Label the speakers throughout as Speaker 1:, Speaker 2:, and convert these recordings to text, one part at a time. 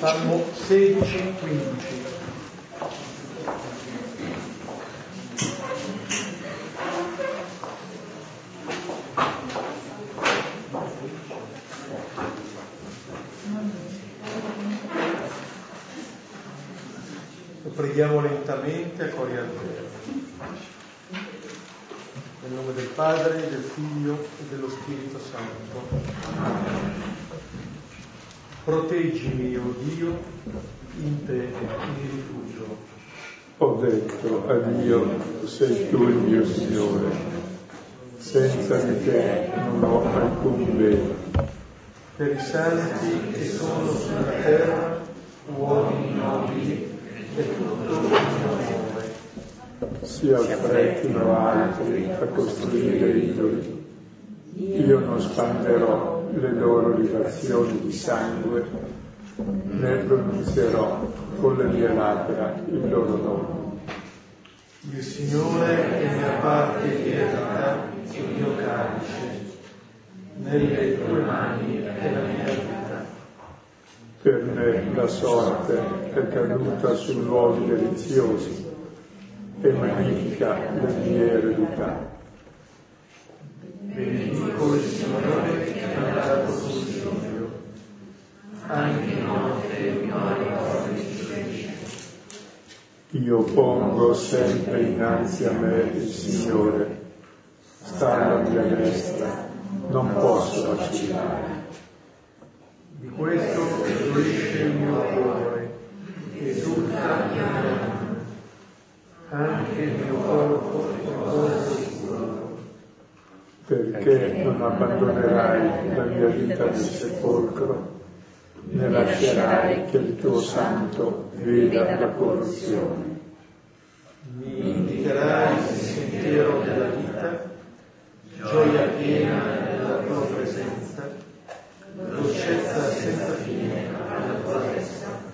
Speaker 1: Salmo 16, 15. Lo preghiamo lentamente a cuore altero. Nel nome del Padre, del Figlio e dello Spirito Santo. Proteggimi, o oh Dio, in te mi rifugio.
Speaker 2: Ho detto a Dio, sei tu il mio Signore. Senza di te non ho alcun bene.
Speaker 1: Per i santi che sono sulla terra, uomini nobili, e tutto il mio amore.
Speaker 2: Si affrettino altri a costruire idoli. Io non spanderò le loro libazioni di sangue, ne pronunzierò con le mie labbra il loro nome.
Speaker 1: Il Signore è mia parte di eredità il mio calice, nelle tue mani è la mia vita.
Speaker 2: Per me la sorte è caduta su luoghi deliziosi e magnifica le mie eredità.
Speaker 1: Benedico il Signore che mi ha dato consiglio, anche notte mi
Speaker 2: Io pongo sempre innanzi a me il Signore, sta alla mia destra, non posso vacillare.
Speaker 1: Di questo fiorisce il mio cuore, esulta la mia anima, anche il mio corpo posto
Speaker 2: perché non abbandonerai la mia vita nel sepolcro, né lascerai che il tuo santo veda la corruzione.
Speaker 1: Mi indicherai il sentiero della vita, gioia piena nella tua presenza, dolcezza senza fine alla tua destra.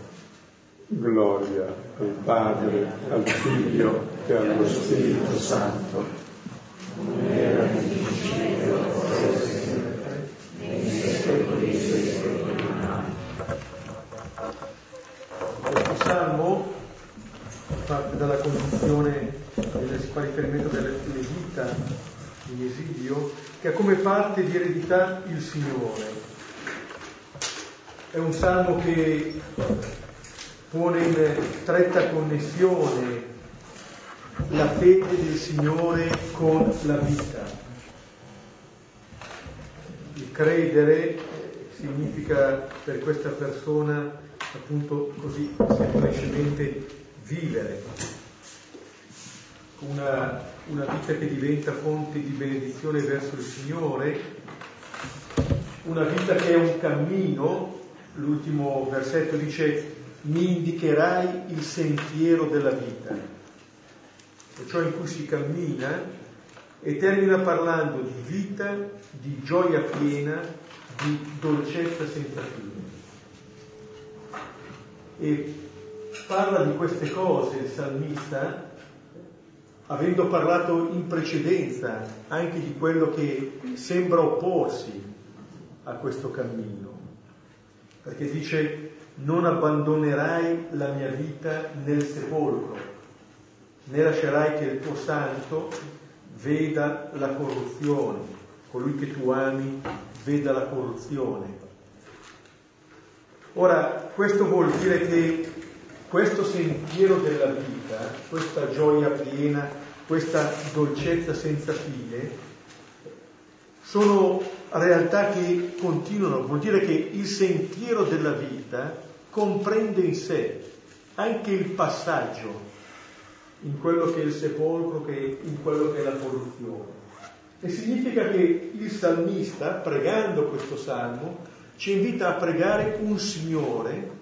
Speaker 2: Gloria al Padre, al Figlio e allo Spirito Santo
Speaker 1: questo salmo parte dalla condizione si fa riferimento delle vita in esilio, che ha come parte di eredità il Signore. È un salmo che pone in stretta connessione la fede del Signore con la vita. Il credere significa per questa persona appunto così semplicemente vivere, una, una vita che diventa fonte di benedizione verso il Signore, una vita che è un cammino, l'ultimo versetto dice mi indicherai il sentiero della vita ciò in cui si cammina, e termina parlando di vita, di gioia piena, di dolcezza senza fine. E parla di queste cose il salmista avendo parlato in precedenza anche di quello che sembra opporsi a questo cammino, perché dice non abbandonerai la mia vita nel sepolcro, né lascerai che il tuo santo veda la corruzione, colui che tu ami veda la corruzione. Ora, questo vuol dire che questo sentiero della vita, questa gioia piena, questa dolcezza senza fine, sono realtà che continuano, vuol dire che il sentiero della vita comprende in sé anche il passaggio in quello che è il sepolcro, che in quello che è la corruzione. E significa che il salmista, pregando questo salmo, ci invita a pregare un Signore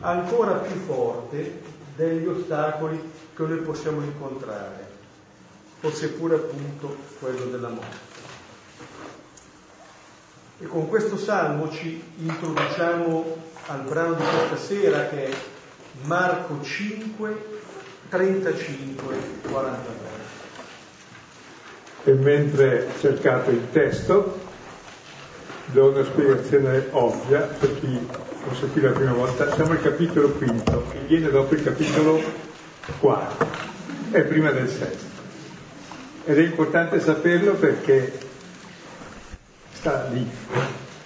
Speaker 1: ancora più forte degli ostacoli che noi possiamo incontrare, forse pure appunto quello della morte. E con questo salmo ci introduciamo al brano di questa sera che è Marco 5, 35, 43.
Speaker 2: E mentre cercate il testo, do una spiegazione ovvia per chi forse qui la prima volta, siamo al capitolo quinto, che viene dopo il capitolo quarto, è prima del sesto. Ed è importante saperlo perché sta lì.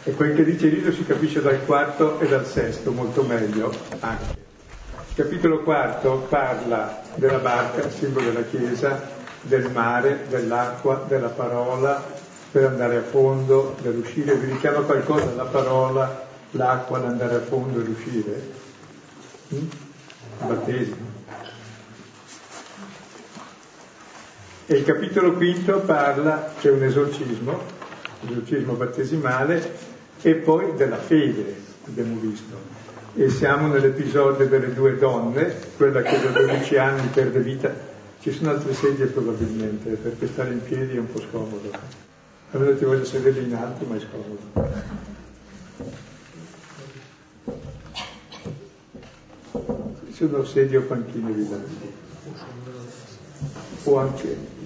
Speaker 2: E quel che dice lì lo si capisce dal quarto e dal sesto molto meglio anche. Il capitolo quarto parla della barca, simbolo della Chiesa, del mare, dell'acqua, della parola, per andare a fondo, per uscire. Vi richiama qualcosa la parola, l'acqua, l'andare a fondo e l'uscire? Mm? Battesimo. E il capitolo quinto parla, c'è un esorcismo, esorcismo battesimale, e poi della fede, abbiamo visto. E siamo nell'episodio delle due donne, quella che da 12 anni perde vita. Ci sono altre sedie probabilmente, perché stare in piedi è un po' scomodo. Allora ti voglio sedere in alto, ma è scomodo. Ci sono sedie o panchine di là. O anche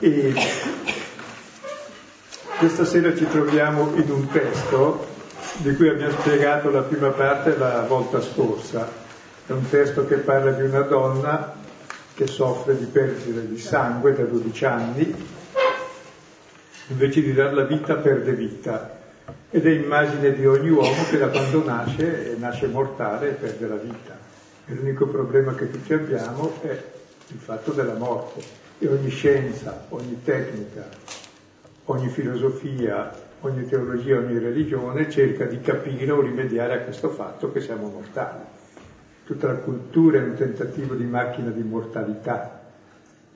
Speaker 2: e questa sera ci troviamo in un testo di cui abbiamo spiegato la prima parte la volta scorsa. È un testo che parla di una donna che soffre di perdita di sangue da 12 anni, invece di dar la vita perde vita. Ed è immagine di ogni uomo che da quando nasce, nasce mortale e perde la vita. E l'unico problema che tutti abbiamo è il fatto della morte. E ogni scienza, ogni tecnica, ogni filosofia, ogni teologia, ogni religione cerca di capire o rimediare a questo fatto che siamo mortali. Tutta la cultura è un tentativo di macchina di mortalità,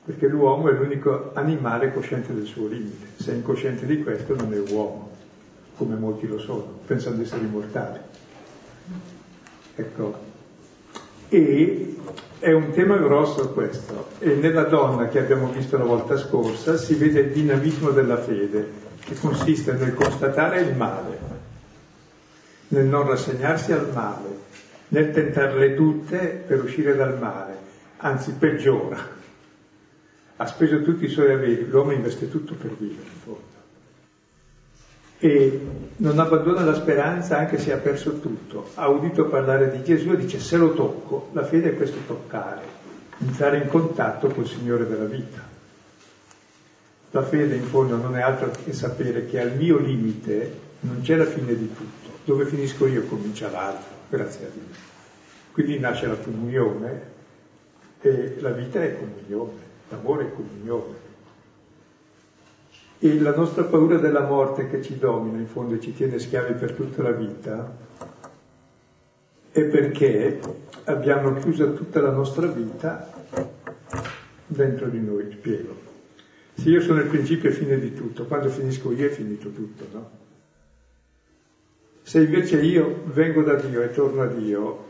Speaker 2: perché l'uomo è l'unico animale cosciente del suo limite. Se è incosciente di questo non è uomo, come molti lo sono, pensando di essere immortali. Ecco, e è un tema grosso questo. E nella donna che abbiamo visto la volta scorsa si vede il dinamismo della fede, che consiste nel constatare il male, nel non rassegnarsi al male, nel tentarle tutte per uscire dal male, anzi peggiora. Ha speso tutti i suoi averi, l'uomo investe tutto per vivere in fondo e non abbandona la speranza anche se ha perso tutto. Ha udito parlare di Gesù e dice se lo tocco, la fede è questo toccare, entrare in contatto col Signore della vita. La fede in fondo non è altro che sapere che al mio limite non c'è la fine di tutto, dove finisco io comincia l'altro, grazie a Dio. Quindi nasce la comunione e la vita è comunione, l'amore è comunione. E la nostra paura della morte che ci domina, in fondo, e ci tiene schiavi per tutta la vita, è perché abbiamo chiuso tutta la nostra vita dentro di noi, spiego. Se io sono il principio e fine di tutto, quando finisco io è finito tutto, no? Se invece io vengo da Dio e torno a Dio,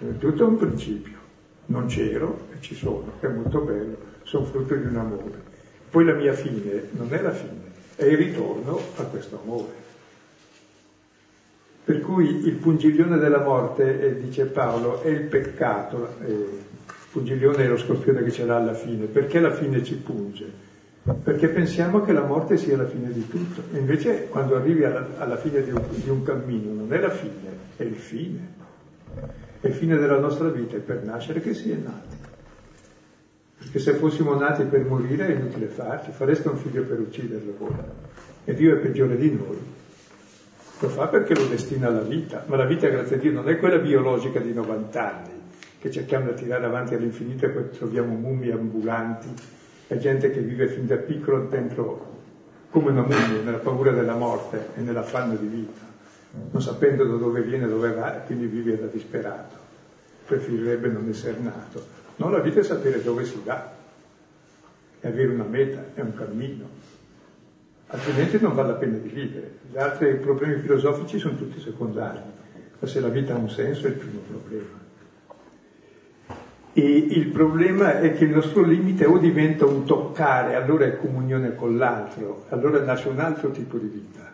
Speaker 2: beh, tutto è un principio. Non c'ero e ci sono, è molto bello, sono frutto di un amore. Poi la mia fine non è la fine, è il ritorno a questo amore. Per cui il pungiglione della morte, eh, dice Paolo, è il peccato, eh, il pungiglione è lo scorpione che ce l'ha alla fine, perché la fine ci punge? Perché pensiamo che la morte sia la fine di tutto, e invece quando arrivi alla, alla fine di un, di un cammino non è la fine, è il fine. È il fine della nostra vita, è per nascere che si è nati. Perché se fossimo nati per morire è inutile farci, fareste un figlio per ucciderlo voi. E Dio è peggiore di noi. Lo fa perché lo destina alla vita, ma la vita, grazie a Dio, non è quella biologica di 90 anni, che cerchiamo di tirare avanti all'infinito e poi troviamo mummie ambulanti e gente che vive fin da piccolo dentro come una mummia, nella paura della morte e nell'affanno di vita, non sapendo da dove viene, dove va, e quindi vive da disperato. Preferirebbe non essere nato. No, la vita è sapere dove si va, è avere una meta, è un cammino. Altrimenti non vale la pena di vivere. Gli altri problemi filosofici sono tutti secondari, ma se la vita ha un senso è il primo problema. E il problema è che il nostro limite o diventa un toccare, allora è comunione con l'altro, allora nasce un altro tipo di vita,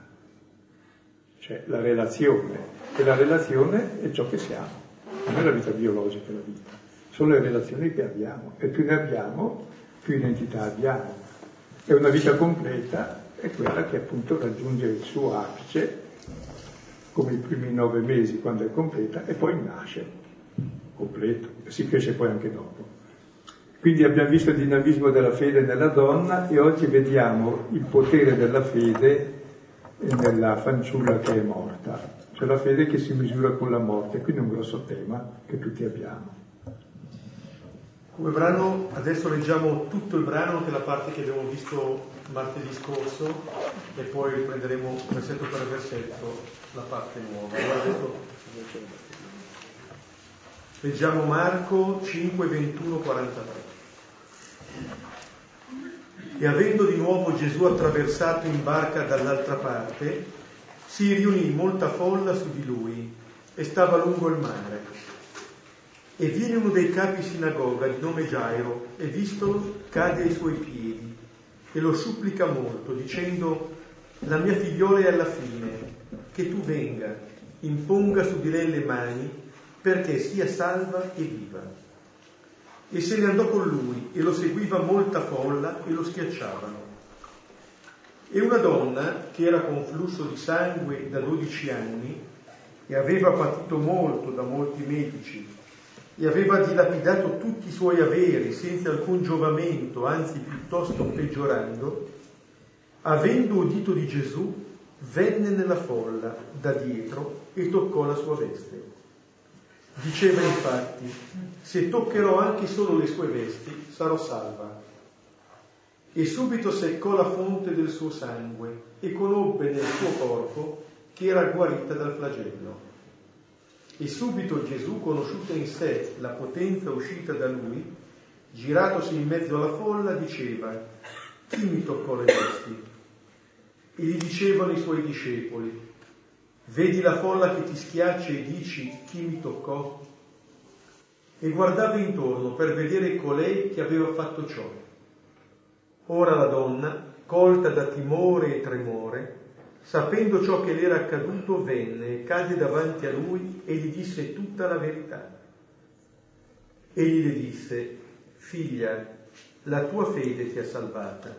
Speaker 2: cioè la relazione. E la relazione è ciò che siamo, non è la vita biologica la vita sono le relazioni che abbiamo e più ne abbiamo, più identità abbiamo. È una vita completa è quella che appunto raggiunge il suo apice, come i primi nove mesi quando è completa, e poi nasce completo, e si cresce poi anche dopo. Quindi abbiamo visto il dinamismo della fede nella donna e oggi vediamo il potere della fede nella fanciulla che è morta, cioè la fede che si misura con la morte, quindi è un grosso tema che tutti abbiamo.
Speaker 1: Come brano, adesso leggiamo tutto il brano, che è la parte che abbiamo visto martedì scorso, e poi riprenderemo versetto per versetto la parte nuova. Leggiamo Marco 5, 21, 43. E avendo di nuovo Gesù attraversato in barca dall'altra parte, si riunì molta folla su di lui e stava lungo il mare. E viene uno dei capi sinagoga di nome Gairo e vistolo cade ai suoi piedi e lo supplica molto dicendo la mia figliola è alla fine, che tu venga, imponga su di lei le mani perché sia salva e viva e se ne andò con lui e lo seguiva molta folla e lo schiacciavano. E una donna che era con flusso di sangue da 12 anni e aveva patito molto da molti medici e aveva dilapidato tutti i suoi averi senza alcun giovamento, anzi piuttosto peggiorando, avendo udito di Gesù, venne nella folla da dietro e toccò la sua veste Diceva infatti, se toccherò anche solo le sue vesti, sarò salva. E subito seccò la fonte del suo sangue e conobbe nel suo corpo che era guarita dal flagello. E subito Gesù, conosciuta in sé la potenza uscita da lui, giratosi in mezzo alla folla, diceva, chi mi toccò le vesti? E gli dicevano i suoi discepoli, Vedi la folla che ti schiaccia e dici chi mi toccò? E guardava intorno per vedere colei che aveva fatto ciò. Ora la donna, colta da timore e tremore, sapendo ciò che le era accaduto, venne e cade davanti a lui e gli disse tutta la verità. Egli le disse, figlia, la tua fede ti ha salvata,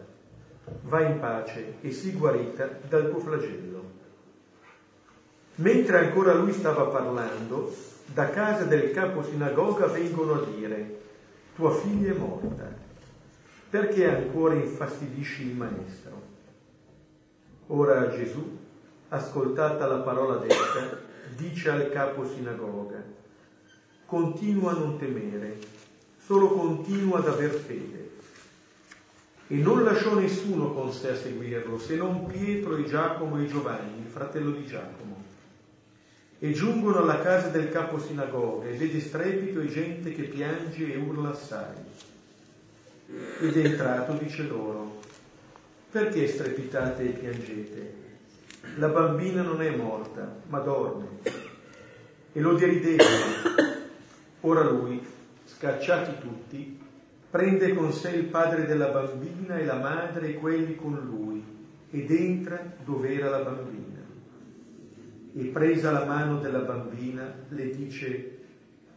Speaker 1: va in pace e sii guarita dal tuo flagello. Mentre ancora lui stava parlando, da casa del capo sinagoga vengono a dire, tua figlia è morta, perché ancora infastidisci il maestro? Ora Gesù, ascoltata la parola detta, dice al capo sinagoga, continua a non temere, solo continua ad aver fede. E non lasciò nessuno con sé a seguirlo, se non Pietro e Giacomo e Giovanni, il fratello di Giacomo e giungono alla casa del capo sinagoga e vede strepito e gente che piange e urla assai. Ed entrato dice loro, perché strepitate e piangete? La bambina non è morta, ma dorme. E lo deridevano. Ora lui, scacciati tutti, prende con sé il padre della bambina e la madre e quelli con lui, ed entra dove era la bambina e presa la mano della bambina le dice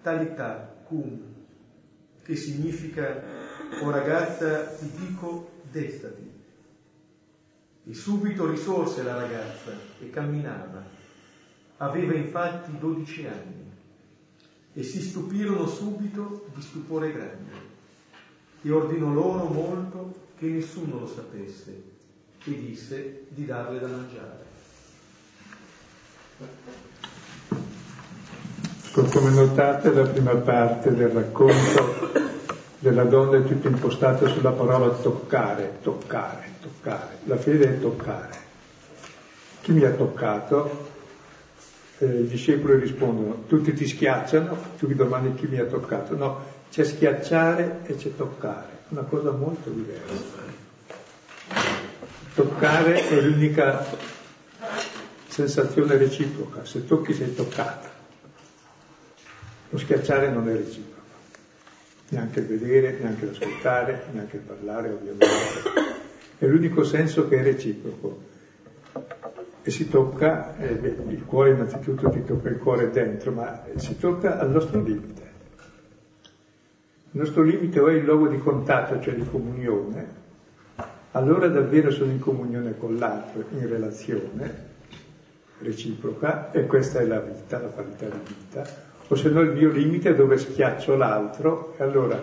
Speaker 1: talità cum, che significa o oh ragazza ti dico destati. E subito risorse la ragazza e camminava. Aveva infatti dodici anni e si stupirono subito di stupore grande e ordinò loro molto che nessuno lo sapesse e disse di darle da mangiare.
Speaker 2: Come notate la prima parte del racconto della donna è tutta impostata sulla parola toccare, toccare, toccare. La fede è toccare. Chi mi ha toccato? Eh, I discepoli rispondono, tutti ti schiacciano, tu mi domandi chi mi ha toccato. No, c'è schiacciare e c'è toccare, una cosa molto diversa. Toccare è l'unica sensazione reciproca, se tocchi sei toccata. Lo schiacciare non è reciproco, neanche il vedere, neanche l'ascoltare, neanche il parlare ovviamente. È l'unico senso che è reciproco. E si tocca, eh, il cuore innanzitutto ti tocca il cuore dentro, ma si tocca al nostro limite. Il nostro limite o è il luogo di contatto, cioè di comunione, allora davvero sono in comunione con l'altro, in relazione reciproca, e questa è la vita, la qualità di vita. O se no il mio limite è dove schiaccio l'altro, e allora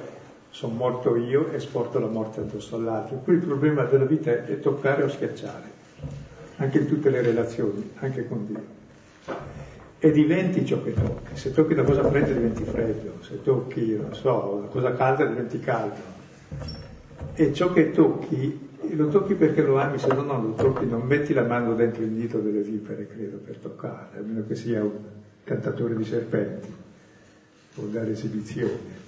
Speaker 2: sono morto io e sporto la morte addosso all'altro. Qui il problema della vita è toccare o schiacciare, anche in tutte le relazioni, anche con Dio. E diventi ciò che tocchi. Se tocchi una cosa fredda diventi freddo, se tocchi, non so, una cosa calda diventi caldo. E ciò che tocchi lo tocchi perché lo ami, se no non lo tocchi, non metti la mano dentro il dito delle vipere, credo, per toccare, a meno che sia un cantatore di serpenti, o dare esibizione.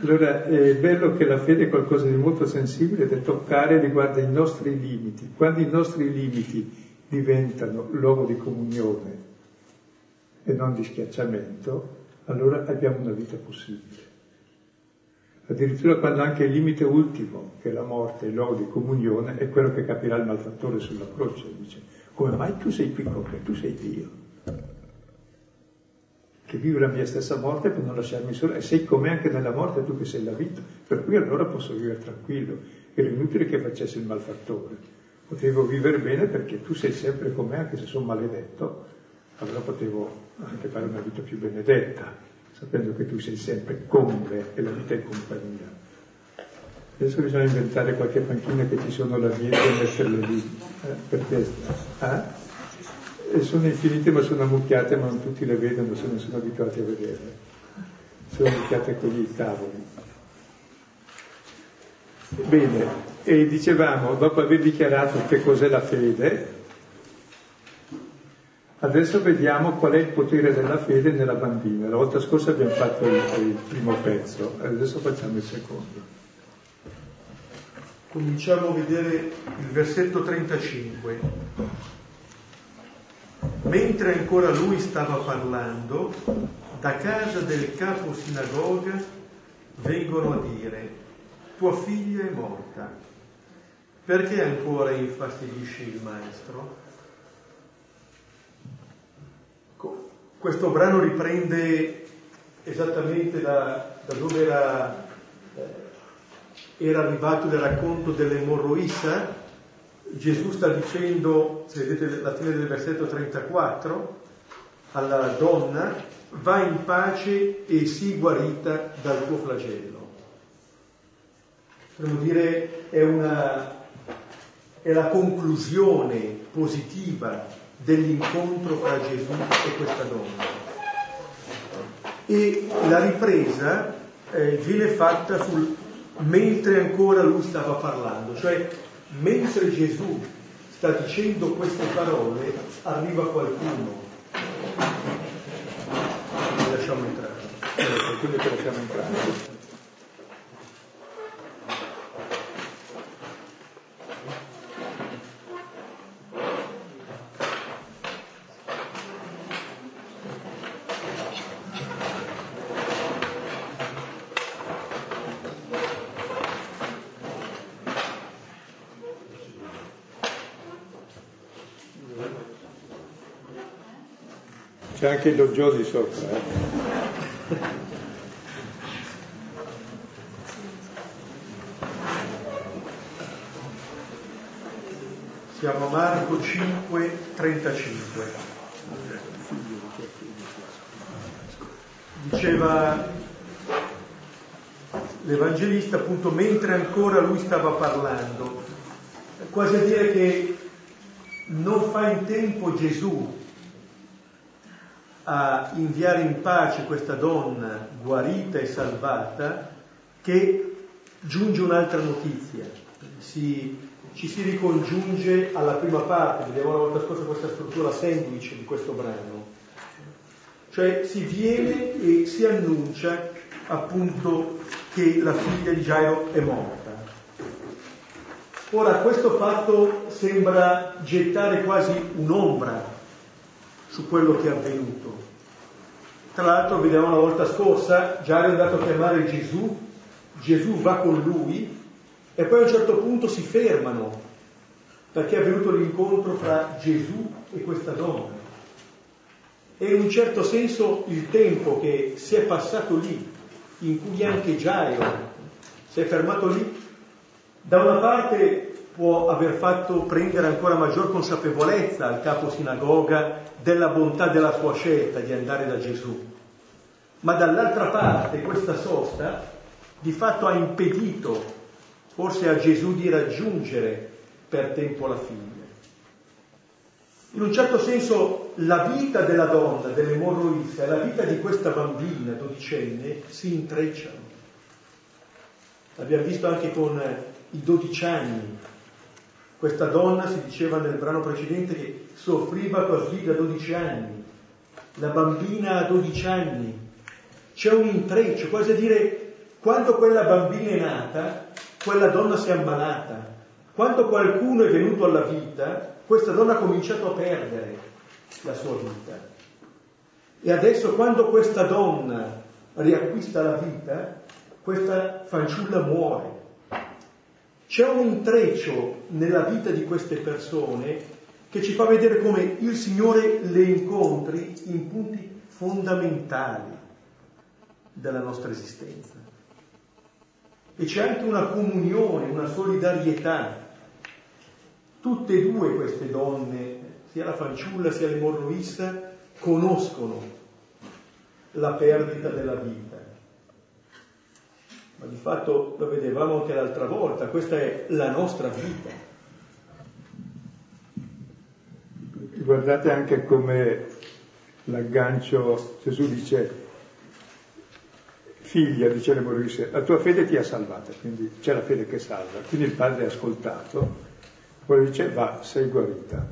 Speaker 2: Allora è bello che la fede è qualcosa di molto sensibile da toccare riguarda i nostri limiti. Quando i nostri limiti diventano luogo di comunione e non di schiacciamento, allora abbiamo una vita possibile. Addirittura quando anche il limite ultimo, che è la morte, il luogo di comunione, è quello che capirà il malfattore sulla croce, dice, come mai tu sei piccolo, tu sei Dio? Che vivi la mia stessa morte per non lasciarmi solo, e sei come anche nella morte tu che sei la vita, per cui allora posso vivere tranquillo, era inutile che facessi il malfattore, potevo vivere bene perché tu sei sempre con me, anche se sono maledetto, allora potevo anche fare una vita più benedetta sapendo che tu sei sempre con me e la vita è compagnia. Adesso bisogna inventare qualche panchina che ci sono là dietro e metterle lì, eh, perché eh? E sono infinite ma sono ammucchiate, ma non tutti le vedono se non sono abituati a vederle. Sono ammucchiate con i tavoli. Bene, e dicevamo, dopo aver dichiarato che cos'è la fede, Adesso vediamo qual è il potere della fede nella bambina. La volta scorsa abbiamo fatto il, il primo pezzo, adesso facciamo il secondo.
Speaker 1: Cominciamo a vedere il versetto 35. Mentre ancora lui stava parlando, da casa del capo sinagoga vengono a dire, tua figlia è morta, perché ancora infastidisci il maestro? Questo brano riprende esattamente da, da dove era, eh, era, arrivato il racconto dell'emorroissa. Gesù sta dicendo, se vedete la fine del versetto 34, alla donna, va in pace e sii guarita dal tuo flagello. Potremmo dire è, una, è la conclusione positiva dell'incontro fra Gesù e questa donna. E la ripresa eh, viene fatta sul, mentre ancora lui stava parlando, cioè mentre Gesù sta dicendo queste parole arriva qualcuno. Lasciamo entrare.
Speaker 2: Qualcuno che lasciamo entrare. C'è anche il loggiò di sopra. Eh.
Speaker 1: Siamo a Marco 5, 35. Diceva l'Evangelista appunto mentre ancora lui stava parlando, quasi a dire che non fa in tempo Gesù a inviare in pace questa donna guarita e salvata che giunge un'altra notizia, si, ci si ricongiunge alla prima parte, vediamo la volta scorsa questa struttura sandwich di questo brano, cioè si viene e si annuncia appunto che la figlia di Gairo è morta. Ora questo fatto sembra gettare quasi un'ombra su quello che è avvenuto. Tra l'altro, vediamo la volta scorsa, già è andato a chiamare Gesù, Gesù va con lui e poi a un certo punto si fermano perché è avvenuto l'incontro fra Gesù e questa donna. E in un certo senso il tempo che si è passato lì, in cui anche Gaio si è fermato lì, da una parte può aver fatto prendere ancora maggior consapevolezza al capo sinagoga della bontà della sua scelta di andare da Gesù. Ma dall'altra parte questa sosta di fatto ha impedito forse a Gesù di raggiungere per tempo la figlia. In un certo senso la vita della donna, dell'emorroissa, e la vita di questa bambina dodicenne si intrecciano. L'abbiamo visto anche con i dodici anni. Questa donna, si diceva nel brano precedente, che soffriva così da dodici anni. La bambina a dodici anni. C'è un intreccio, quasi a dire, quando quella bambina è nata, quella donna si è ammalata. Quando qualcuno è venuto alla vita, questa donna ha cominciato a perdere la sua vita. E adesso quando questa donna riacquista la vita, questa fanciulla muore. C'è un intreccio nella vita di queste persone che ci fa vedere come il Signore le incontri in punti fondamentali della nostra esistenza. E c'è anche una comunione, una solidarietà Tutte e due queste donne, sia la fanciulla sia l'emorroissa, conoscono la perdita della vita. Ma di fatto lo vedevamo anche l'altra volta, questa è la nostra vita.
Speaker 2: Guardate anche come l'aggancio, Gesù dice, figlia, dice l'emorroissa, la tua fede ti ha salvata, quindi c'è la fede che salva. Quindi il padre ha ascoltato poi dice va, sei guarita.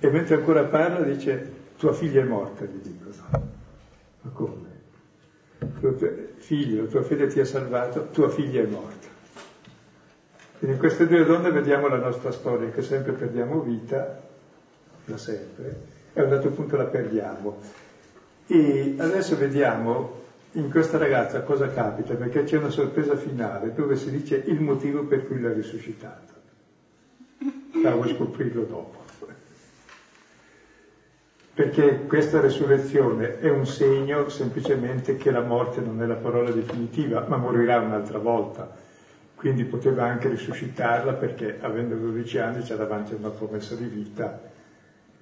Speaker 2: E mentre ancora parla dice tua figlia è morta, gli dicono. Ma come? Figlio, tua figlia ti ha salvato, tua figlia è morta. Quindi in queste due donne vediamo la nostra storia, che sempre perdiamo vita, da sempre, e a un dato punto la perdiamo. E adesso vediamo in questa ragazza cosa capita, perché c'è una sorpresa finale dove si dice il motivo per cui l'ha risuscitata ma vuoi scoprirlo dopo. Perché questa resurrezione è un segno semplicemente che la morte non è la parola definitiva, ma morirà un'altra volta. Quindi poteva anche risuscitarla perché avendo 12 anni c'è davanti una promessa di vita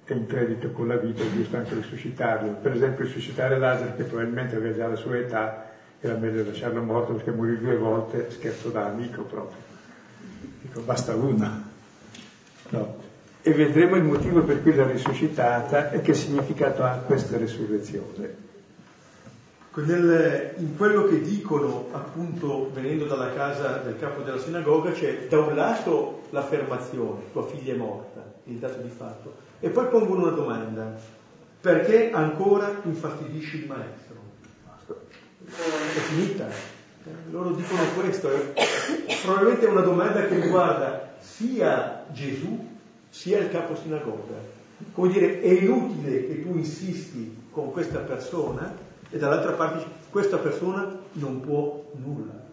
Speaker 2: e in credito con la vita è giusto anche risuscitarlo. Per esempio risuscitare Lazzaro che probabilmente aveva già la sua età, era meglio lasciarlo morto perché morì due volte, scherzo da amico proprio. Dico, basta una. No. E vedremo il motivo per cui l'ha risuscitata e che significato ha questa resurrezione.
Speaker 1: Nel, in quello che dicono, appunto, venendo dalla casa del capo della sinagoga, c'è da un lato l'affermazione, tua figlia è morta, il dato di fatto, e poi pongono una domanda, perché ancora infastidisci il maestro? È finita. Loro dicono questo, probabilmente è una domanda che riguarda sia Gesù sia il capo sinagoga. Come dire, è inutile che tu insisti con questa persona e dall'altra parte questa persona non può nulla.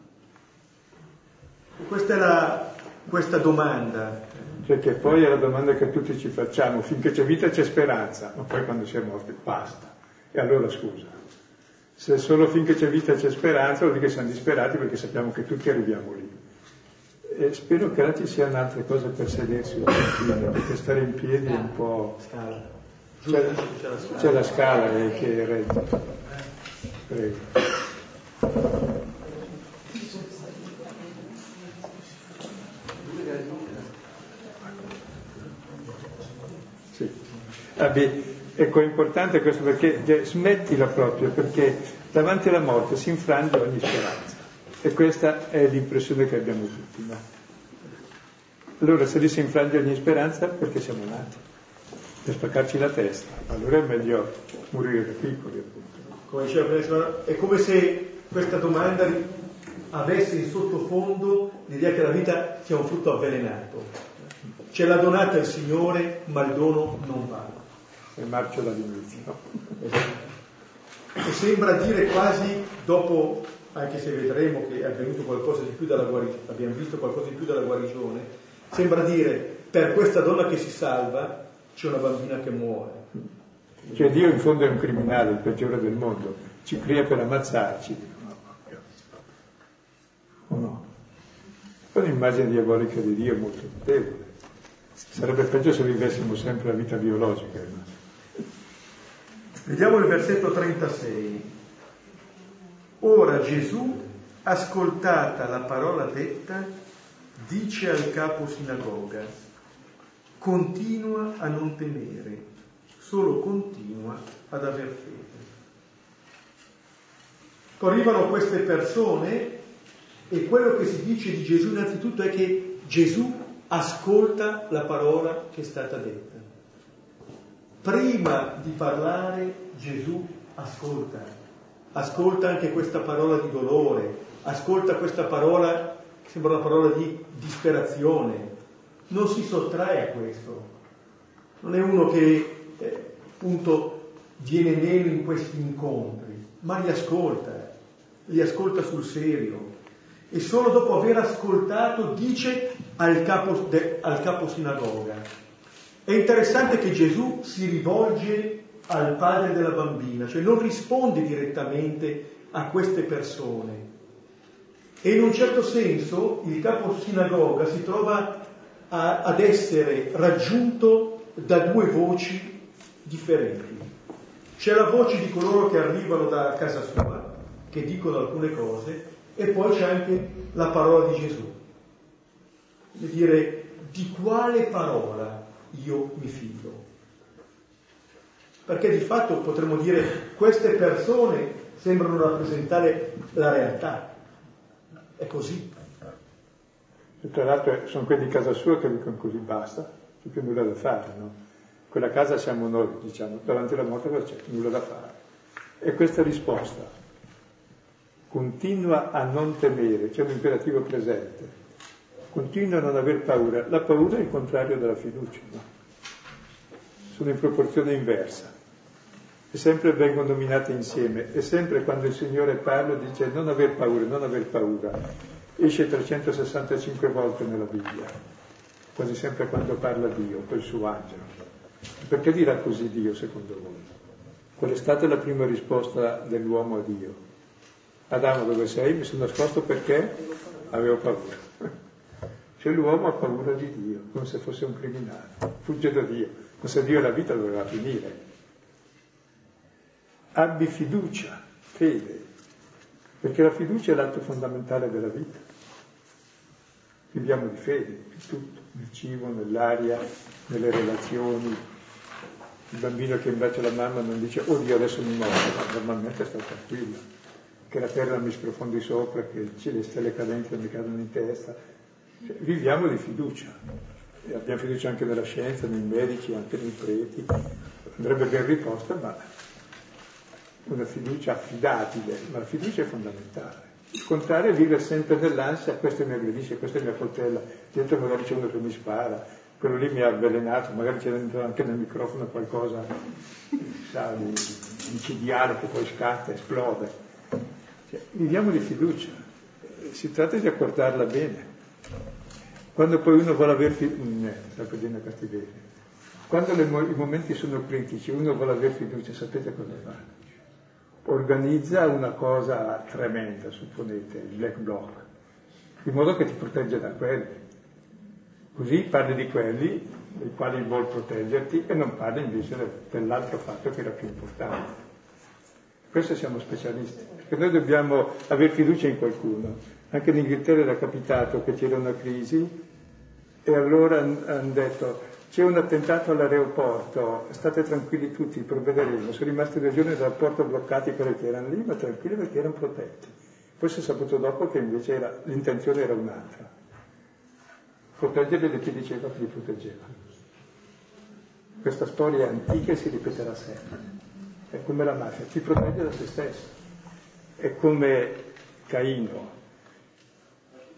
Speaker 1: Questa è la, questa domanda.
Speaker 2: Cioè che poi è la domanda che tutti ci facciamo, finché c'è vita c'è speranza, ma poi quando si è morti basta. E allora scusa, se solo finché c'è vita c'è speranza vuol dire che siamo disperati perché sappiamo che tutti arriviamo lì. E spero che là ci siano altre cose per sedersi perché stare in piedi è un po'... C'è, c'è la scala che regge. Prego. Sì. Ah, ecco, è importante questo perché smettila proprio, perché davanti alla morte si infrange ogni speranza. E questa è l'impressione che abbiamo tutti. No? Allora se lì si infrange ogni speranza, perché siamo nati? Per spaccarci la testa. Allora è meglio morire da piccoli, appunto.
Speaker 1: Come diceva prima, è come se questa domanda avesse in sottofondo l'idea che la vita sia un frutto avvelenato. Ce l'ha donata il Signore, ma il dono non vale.
Speaker 2: È marcio dall'inizio.
Speaker 1: Esatto. E sembra dire quasi dopo anche se vedremo che è avvenuto qualcosa di più dalla guarigione, abbiamo visto qualcosa di più dalla guarigione, sembra dire per questa donna che si salva c'è una bambina che muore.
Speaker 2: Cioè Dio in fondo è un criminale, il peggiore del mondo, ci crea per ammazzarci. O no? È un'immagine diabolica di Dio molto notevole. Sarebbe peggio se vivessimo sempre la vita biologica.
Speaker 1: Vediamo il versetto 36. Ora Gesù, ascoltata la parola detta, dice al capo sinagoga, continua a non temere, solo continua ad aver fede. Arrivano queste persone e quello che si dice di Gesù innanzitutto è che Gesù ascolta la parola che è stata detta. Prima di parlare Gesù ascolta, ascolta anche questa parola di dolore, ascolta questa parola che sembra una parola di disperazione, non si sottrae a questo, non è uno che eh, appunto viene meno in questi incontri, ma li ascolta, li ascolta sul serio. E solo dopo aver ascoltato dice al capo, de, al capo sinagoga. È interessante che Gesù si rivolge al padre della bambina, cioè non risponde direttamente a queste persone. E in un certo senso il capo sinagoga si trova a, ad essere raggiunto da due voci differenti. C'è la voce di coloro che arrivano da casa sua, che dicono alcune cose, e poi c'è anche la parola di Gesù. Come dire, di quale parola io mi fido? Perché di fatto potremmo dire queste persone sembrano rappresentare la realtà. È così.
Speaker 2: E tra l'altro sono quelli di casa sua che dicono così basta, c'è più nulla da fare, no? Quella casa siamo noi, diciamo, davanti alla morte non c'è nulla da fare. E questa risposta, continua a non temere, c'è un imperativo presente, continua a non aver paura. La paura è il contrario della fiducia, no? sono in proporzione inversa e sempre vengono nominate insieme e sempre quando il Signore parla dice non aver paura, non aver paura. Esce 365 volte nella Bibbia, quasi sempre quando parla Dio, col suo angelo. Perché dirà così Dio secondo voi? Qual è stata la prima risposta dell'uomo a Dio? Adamo dove sei? Mi sono nascosto perché avevo paura. Cioè l'uomo ha paura di Dio, come se fosse un criminale, fugge da Dio, ma se Dio la vita doveva finire. Abbi fiducia, fede, perché la fiducia è l'atto fondamentale della vita. Viviamo di fede, in tutto, nel cibo, nell'aria, nelle relazioni. Il bambino che invece la mamma non dice, oh Dio adesso mi muovo, normalmente sta tranquillo che la terra mi sprofondi sopra, che le stelle cadenti mi cadono in testa. Cioè, viviamo di fiducia. E abbiamo fiducia anche nella scienza, nei medici, anche nei preti. Andrebbe ben riposta, ma una fiducia affidabile, ma la fiducia è fondamentale. Il contrario è vivere sempre nell'ansia, questo mi aggredisce, questa è mia coltella, dentro magari c'è uno che mi spara, quello lì mi ha avvelenato, magari c'è dentro anche nel microfono qualcosa sa, di micidiale che poi scatta, esplode. Cioè, viviamo di fiducia, si tratta di accordarla bene. Quando poi uno vuole avere fiducia, eh, cattiveria, quando le, i momenti sono critici, uno vuole avere fiducia, sapete cosa fa? Organizza una cosa tremenda, supponete, il black block, in modo che ti protegge da quelli. Così parli di quelli dei quali vuol proteggerti e non parli invece dell'altro fatto che era più importante. Questo siamo specialisti, perché noi dobbiamo avere fiducia in qualcuno. Anche in Inghilterra era capitato che c'era una crisi e allora hanno detto c'è un attentato all'aeroporto, state tranquilli tutti, provvederemo. Sono rimasti due giorni dall'aeroporto bloccati perché erano lì, ma tranquilli perché erano protetti. Poi si è saputo dopo che invece era, l'intenzione era un'altra. Proteggerli di chi diceva che li proteggeva. Questa storia è antica e si ripeterà sempre è come la mafia, ti protegge da se stesso. È come Caino.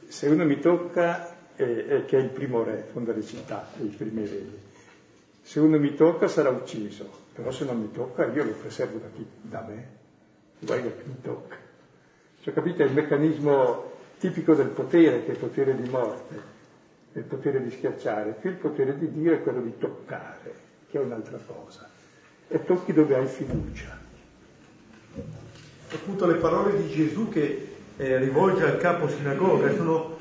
Speaker 2: Se uno mi tocca, eh, che è il primo re, fonda le città, i primi re. Se uno mi tocca sarà ucciso, però se non mi tocca io lo preservo da, chi, da me. Guarda che mi tocca. Cioè, capite, il meccanismo tipico del potere, che è il potere di morte, il potere di schiacciare. Qui il potere di Dio è quello di toccare, che è un'altra cosa e tocchi dove hai fiducia.
Speaker 1: Appunto le parole di Gesù che eh, rivolge al capo sinagoga sono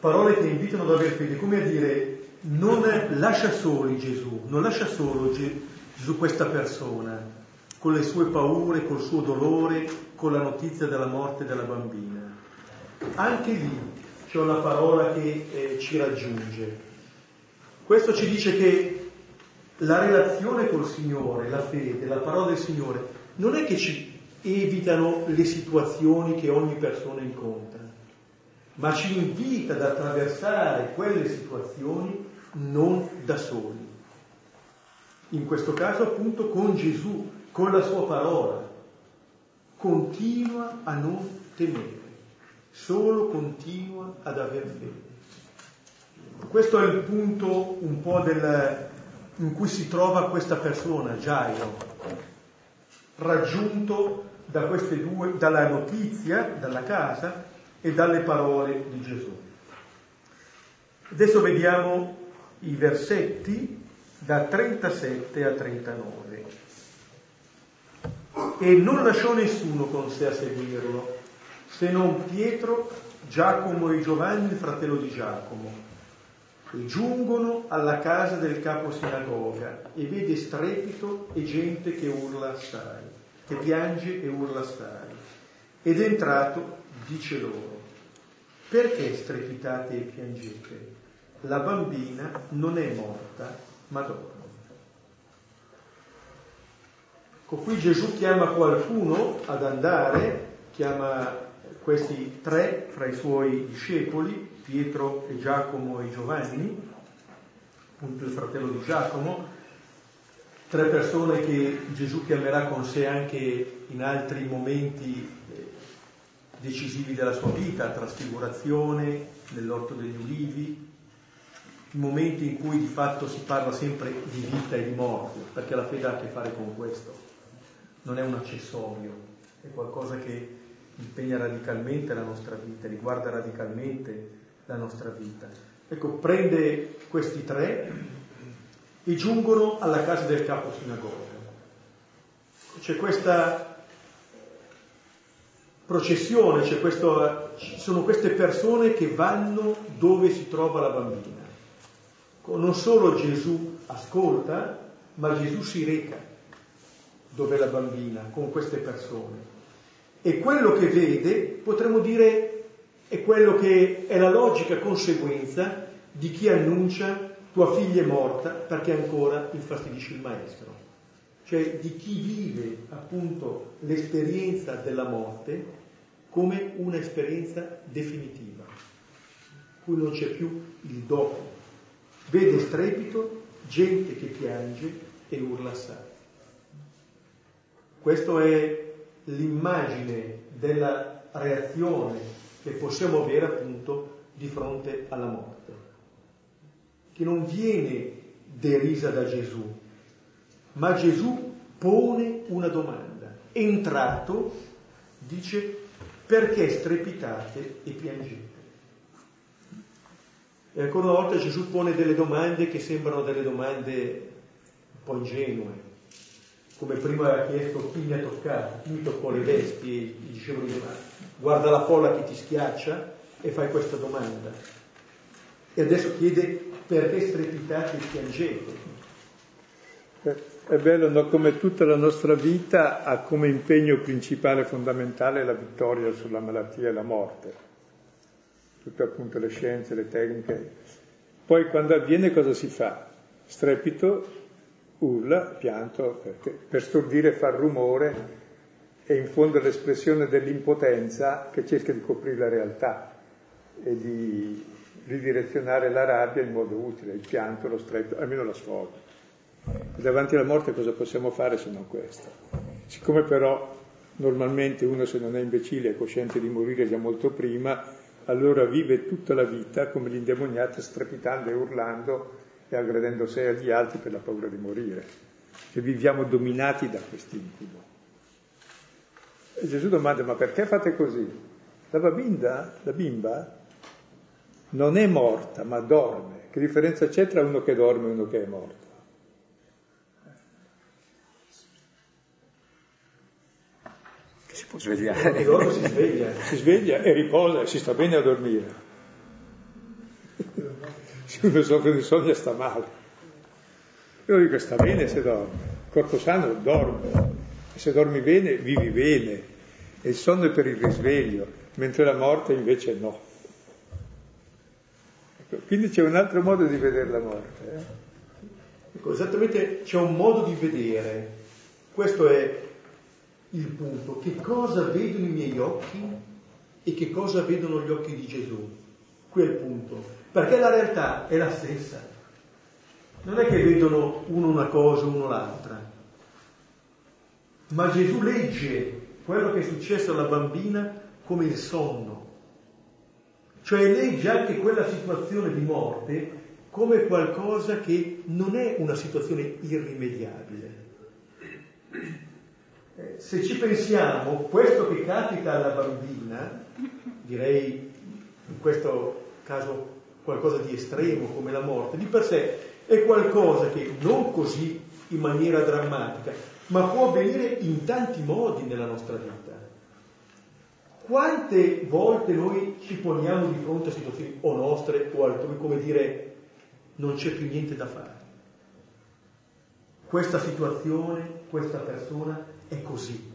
Speaker 1: parole che invitano ad avere fede, come a dire non lascia soli Gesù, non lascia solo Gesù questa persona, con le sue paure, col suo dolore, con la notizia della morte della bambina. Anche lì c'è una parola che eh, ci raggiunge. Questo ci dice che la relazione col Signore, la fede, la parola del Signore, non è che ci evitano le situazioni che ogni persona incontra, ma ci invita ad attraversare quelle situazioni non da soli. In questo caso appunto con Gesù, con la sua parola. Continua a non temere, solo continua ad aver fede. Questo è il punto un po' del, in cui si trova questa persona, Gaio, raggiunto da due, dalla notizia, dalla casa e dalle parole di Gesù. Adesso vediamo i versetti da 37 a 39. E non lasciò nessuno con sé a seguirlo, se non Pietro, Giacomo e Giovanni, il fratello di Giacomo. E giungono alla casa del capo sinagoga e vede strepito e gente che urla assai, che piange e urla assai. Ed entrato dice loro, perché strepitate e piangete? la bambina non è morta, ma dorme. Ecco, qui Gesù chiama qualcuno ad andare, chiama questi tre fra i suoi discepoli, Pietro e Giacomo e Giovanni, appunto il fratello di Giacomo, tre persone che Gesù chiamerà con sé anche in altri momenti decisivi della sua vita, trasfigurazione, nell'orto degli ulivi, momenti in cui di fatto si parla sempre di vita e di morte, perché la fede ha a che fare con questo, non è un accessorio, è qualcosa che impegna radicalmente la nostra vita, riguarda radicalmente la nostra vita. Ecco, prende questi tre e giungono alla casa del capo sinagoga. C'è questa processione, c'è questo, sono queste persone che vanno dove si trova la bambina non solo Gesù ascolta, ma Gesù si reca dove è la bambina con queste persone. E quello che vede, potremmo dire, è quello che è la logica conseguenza di chi annuncia tua figlia è morta perché ancora infastidisce il maestro. Cioè di chi vive appunto l'esperienza della morte come un'esperienza definitiva, cui non c'è più il dopo, Vede strepito, gente che piange e urla assai. Questa è l'immagine della reazione che possiamo avere appunto di fronte alla morte, che non viene derisa da Gesù, ma Gesù pone una domanda. Entrato, dice, perché strepitate e piangete? E ancora una volta Gesù pone delle domande che sembrano delle domande un po' ingenue, come prima aveva chiesto chi mi ha toccato, chi mi toccò le vesti, e gli dicevano di guarda la folla che ti schiaccia e fai questa domanda. E adesso chiede perché strepitate e piangete.
Speaker 2: È bello, no? come tutta la nostra vita ha come impegno principale e fondamentale la vittoria sulla malattia e la morte tutte appunto le scienze, le tecniche. Poi quando avviene cosa si fa? Strepito, urla, pianto, perché, per stordire far rumore e infondere l'espressione dell'impotenza che cerca di coprire la realtà e di ridirezionare la rabbia in modo utile, il pianto, lo strepito, almeno la sfogo. Davanti alla morte cosa possiamo fare se non questo? Siccome però normalmente uno se non è imbecille è cosciente di morire già molto prima, allora vive tutta la vita come l'indemoniato strepitando e urlando e aggredendo sé e agli altri per la paura di morire. Cioè viviamo dominati da quest'incubo. E Gesù domanda, ma perché fate così? La bambina, la bimba, non è morta, ma dorme. Che differenza c'è tra uno che dorme e uno che è morto?
Speaker 3: Può svegliare.
Speaker 1: E loro si sveglia.
Speaker 2: Si sveglia e riposa e si sta bene a dormire. Se uno soffre di sogno sta male. Io dico sta bene se dorme, il corpo sano dorme, e se dormi bene vivi bene, e il sonno è per il risveglio, mentre la morte invece no. Ecco, quindi c'è un altro modo di vedere la morte. Eh?
Speaker 1: Ecco, esattamente c'è un modo di vedere, questo è il punto, che cosa vedono i miei occhi e che cosa vedono gli occhi di Gesù. Qui è il punto, perché la realtà è la stessa. Non è che vedono uno una cosa, uno l'altra, ma Gesù legge quello che è successo alla bambina come il sonno, cioè legge anche quella situazione di morte come qualcosa che non è una situazione irrimediabile. Se ci pensiamo, questo che capita alla bambina, direi in questo caso qualcosa di estremo come la morte, di per sé è qualcosa che non così in maniera drammatica, ma può avvenire in tanti modi nella nostra vita. Quante volte noi ci poniamo di fronte a situazioni o nostre o altrui, come dire, non c'è più niente da fare. Questa situazione, questa persona è così,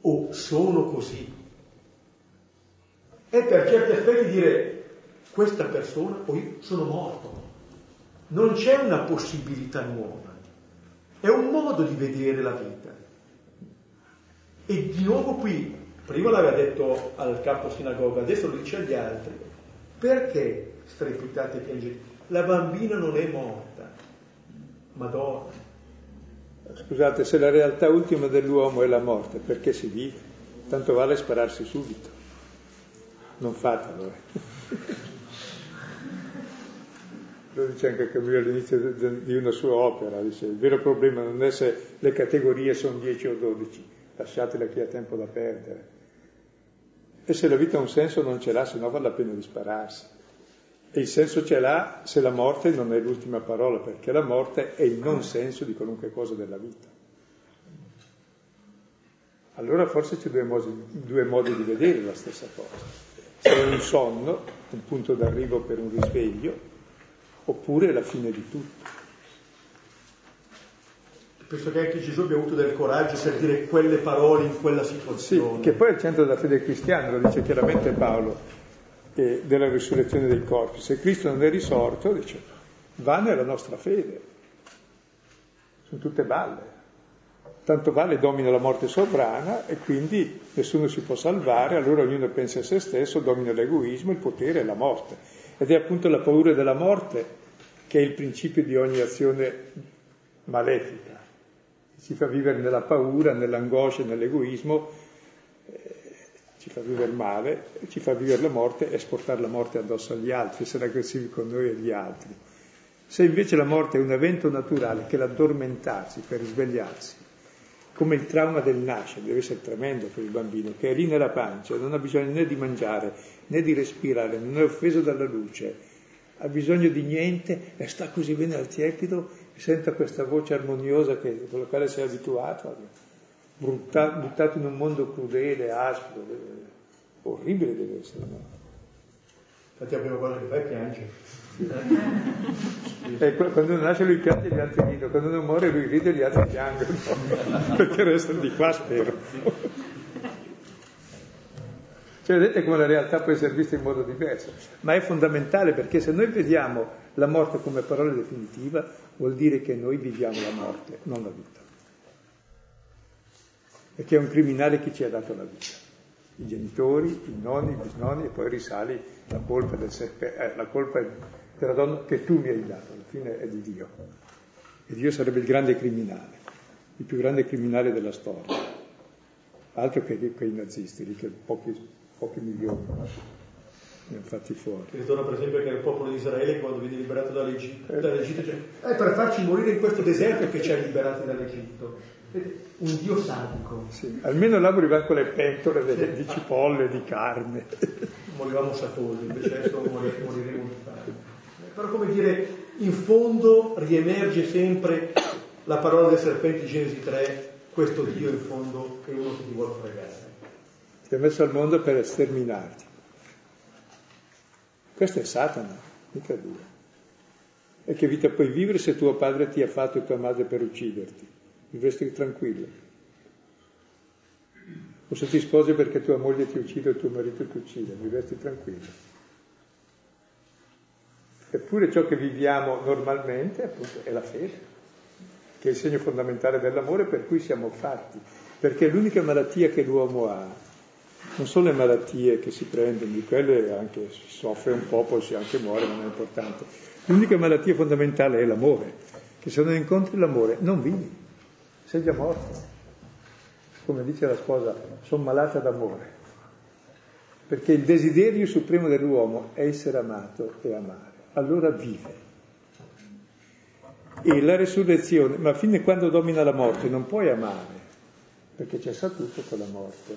Speaker 1: o sono così. E per certi aspetti dire questa persona o io sono morto. Non c'è una possibilità nuova, è un modo di vedere la vita. E di nuovo qui, prima l'aveva detto al capo sinagoga, adesso lo dice agli altri, perché strepitate e piangete? la bambina non è morta, ma dorme.
Speaker 2: Scusate, se la realtà ultima dell'uomo è la morte, perché si vive? Tanto vale spararsi subito. Non fatelo. Eh. Lo dice anche Camillo all'inizio di una sua opera, dice il vero problema non è se le categorie sono 10 o 12, lasciatele a chi ha tempo da perdere. E se la vita ha un senso non ce l'ha, se no vale la pena di spararsi. E il senso ce l'ha se la morte non è l'ultima parola, perché la morte è il non senso di qualunque cosa della vita. Allora forse c'è due modi, due modi di vedere la stessa cosa. Se è un sonno, un punto d'arrivo per un risveglio, oppure la fine di tutto.
Speaker 1: Penso che anche Gesù abbia avuto del coraggio per dire quelle parole in quella situazione.
Speaker 2: Sì, che poi è il centro della fede cristiana, lo dice chiaramente Paolo eh, della risurrezione dei corpi. Se Cristo non è risorto, dice, va nella nostra fede. Sono tutte balle. Tanto vale domina la morte sovrana e quindi nessuno si può salvare, allora ognuno pensa a se stesso, domina l'egoismo, il potere e la morte. Ed è appunto la paura della morte che è il principio di ogni azione malefica. Si fa vivere nella paura, nell'angoscia, nell'egoismo ci fa vivere male, ci fa vivere la morte e esportare la morte addosso agli altri, essere aggressivi con noi e gli altri. Se invece la morte è un evento naturale che l'addormentarsi per risvegliarsi, come il trauma del nascere, deve essere tremendo per il bambino, che è lì nella pancia, non ha bisogno né di mangiare né di respirare, non è offeso dalla luce, ha bisogno di niente e sta così bene al tiepido e senta questa voce armoniosa che, con la quale si è abituato buttato, buttato in un mondo crudele, aspro, orribile deve essere. No?
Speaker 1: Infatti prima cosa che fai è piangere.
Speaker 2: Eh, quando uno nasce lui piange e gli altri ridono, quando uno muore lui ride e gli altri piangono, perché restano di qua spero. Cioè vedete come la realtà può essere vista in modo diverso, ma è fondamentale perché se noi vediamo la morte come parola definitiva vuol dire che noi viviamo la morte, non la vita e che è un criminale chi ci ha dato la vita. I genitori, i nonni, i bisnonni e poi risali la colpa, del serpe, eh, la colpa della donna che tu mi hai dato, alla fine è di Dio. E Dio sarebbe il grande criminale, il più grande criminale della storia. Altro che quei nazisti, lì che pochi, pochi milioni ne hanno fatti fuori.
Speaker 1: Ritorna per esempio che il popolo di Israele quando viene liberato dall'Egitto, dall'Egitto cioè, è per farci morire in questo deserto che ci ha liberati dall'Egitto un dio sadico.
Speaker 2: Sì, almeno là morivamo con le pentole delle, di cipolle, di carne.
Speaker 1: Morivamo satosi, invece adesso moriremo di fame. Però come dire, in fondo riemerge sempre la parola del serpente di Genesi 3, questo Dio in fondo è uno che ti vuole fregare.
Speaker 2: Ti ha messo al mondo per sterminarti. Questo è Satana, mica Dio. E che vita puoi vivere se tuo padre ti ha fatto e tua madre per ucciderti? Vivresti tranquillo. O se ti sposi perché tua moglie ti uccide o tuo marito ti uccide, vivresti tranquillo. Eppure ciò che viviamo normalmente appunto, è la fede, che è il segno fondamentale dell'amore per cui siamo fatti, perché l'unica malattia che l'uomo ha non sono le malattie che si prendono, di quelle anche si soffre un po', poi si anche muore, ma non è importante. L'unica malattia fondamentale è l'amore, che se non incontri l'amore non vivi, sei già morto. Come dice la sposa, sono malata d'amore, perché il desiderio supremo dell'uomo è essere amato e amare allora vive. E la resurrezione, ma fino a quando domina la morte non puoi amare, perché c'è sta tutto con la morte.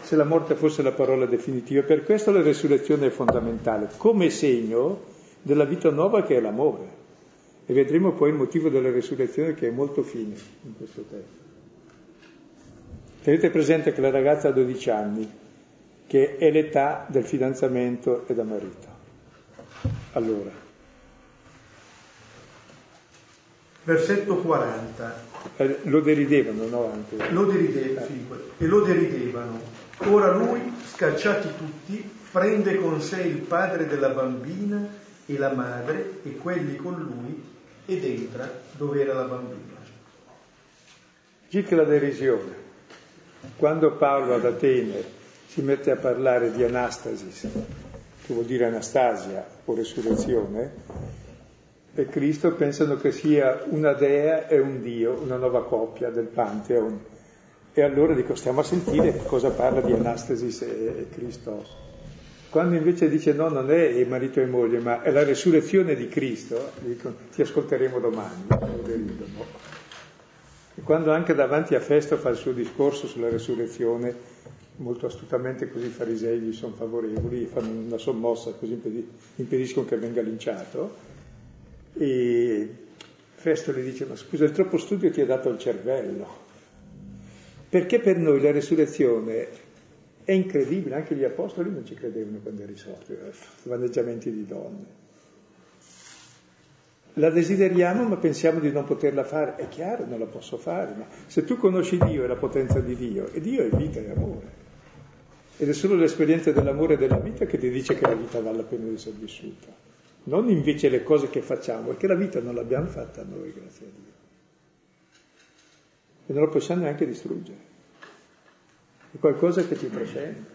Speaker 2: Se la morte fosse la parola definitiva, per questo la resurrezione è fondamentale, come segno della vita nuova che è l'amore. E vedremo poi il motivo della resurrezione che è molto fine in questo testo. Tenete presente che la ragazza ha 12 anni, che è l'età del fidanzamento e da marito. Allora.
Speaker 1: Versetto 40.
Speaker 2: Eh, lo deridevano, no? Anche.
Speaker 1: Lo deridevano, sì, e lo deridevano. Ora lui, scacciati tutti, prende con sé il padre della bambina e la madre e quelli con lui ed entra dove era la bambina.
Speaker 2: Circa la derisione. Quando Paolo ad Atene si mette a parlare di Anastasis, che vuol dire Anastasia o resurrezione, e Cristo pensano che sia una dea e un Dio, una nuova coppia del Pantheon. E allora dico, stiamo a sentire cosa parla di Anastasis e, Cristo. Quando invece dice no, non è il marito e moglie, ma è la resurrezione di Cristo, dico, ti ascolteremo domani, E quando anche davanti a Festo fa il suo discorso sulla resurrezione, molto astutamente così i farisei gli sono favorevoli, fanno una sommossa così impediscono che venga linciato. E Festo gli dice, ma scusa, il troppo studio ti ha dato il cervello. Perché per noi la resurrezione è incredibile, anche gli apostoli non ci credevano quando risorto, vaneggiamenti di donne. La desideriamo ma pensiamo di non poterla fare, è chiaro, non la posso fare, ma se tu conosci Dio e la potenza di Dio, e Dio è vita e amore, ed è solo l'esperienza dell'amore e della vita che ti dice che la vita vale la pena di essere vissuta. Non invece le cose che facciamo, perché la vita non l'abbiamo fatta noi, grazie a Dio. E non la possiamo neanche distruggere. È qualcosa che ci trascende.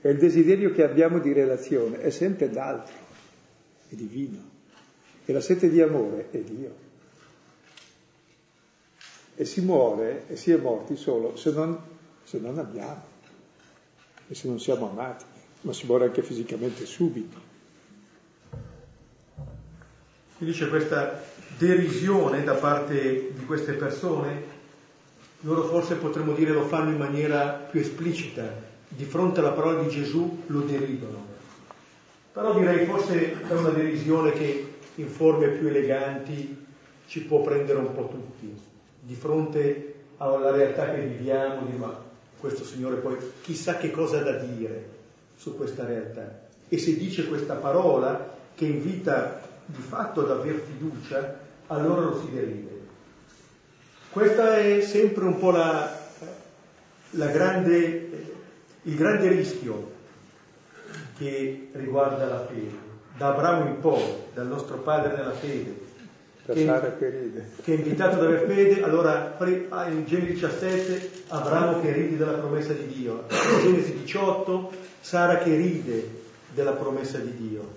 Speaker 2: E il desiderio che abbiamo di relazione è sempre d'altro, è divino. E la sete di amore è Dio. E si muore e si è morti solo se non, se non abbiamo e se non siamo amati, ma si muore anche fisicamente subito.
Speaker 1: Mi dice questa derisione da parte di queste persone, loro forse potremmo dire lo fanno in maniera più esplicita, di fronte alla parola di Gesù lo deridono. Però direi forse è una derisione che in forme più eleganti ci può prendere un po' tutti, di fronte alla realtà che viviamo, di ma questo Signore poi chissà che cosa ha da dire su questa realtà. E se dice questa parola che invita di fatto ad aver fiducia, allora lo si deride. Questo è sempre un po' la, la grande, il grande rischio che riguarda la fede. Da Abramo in poi, dal nostro padre nella fede,
Speaker 2: che, che,
Speaker 1: è invitato ad avere fede, allora ah, in Genesi 17 Abramo che ride della promessa di Dio, in Genesi 18 Sara che ride della promessa di Dio,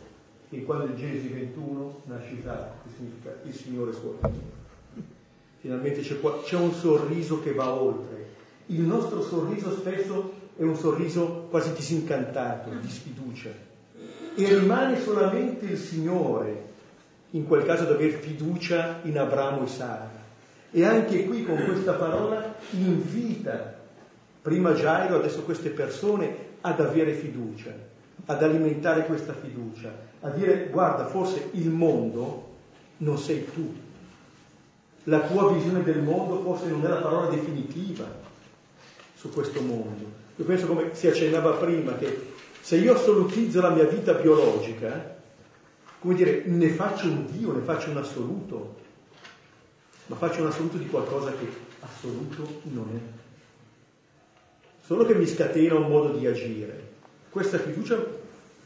Speaker 1: e quando in Genesi 21 nasce Isacco, che significa il Signore sorride. Finalmente c'è, c'è un sorriso che va oltre. Il nostro sorriso spesso è un sorriso quasi disincantato, di sfiducia, e rimane solamente il Signore in quel caso ad aver fiducia in Abramo e Sara. E anche qui con questa parola invita prima Gairo, adesso queste persone ad avere fiducia, ad alimentare questa fiducia, a dire guarda, forse il mondo non sei tu, la tua visione del mondo forse non è la parola definitiva su questo mondo. Io penso come si accennava prima che se io assolutizzo la mia vita biologica, come dire, ne faccio un Dio, ne faccio un assoluto, ma faccio un assoluto di qualcosa che assoluto non è. Solo che mi scatena un modo di agire. Questa fiducia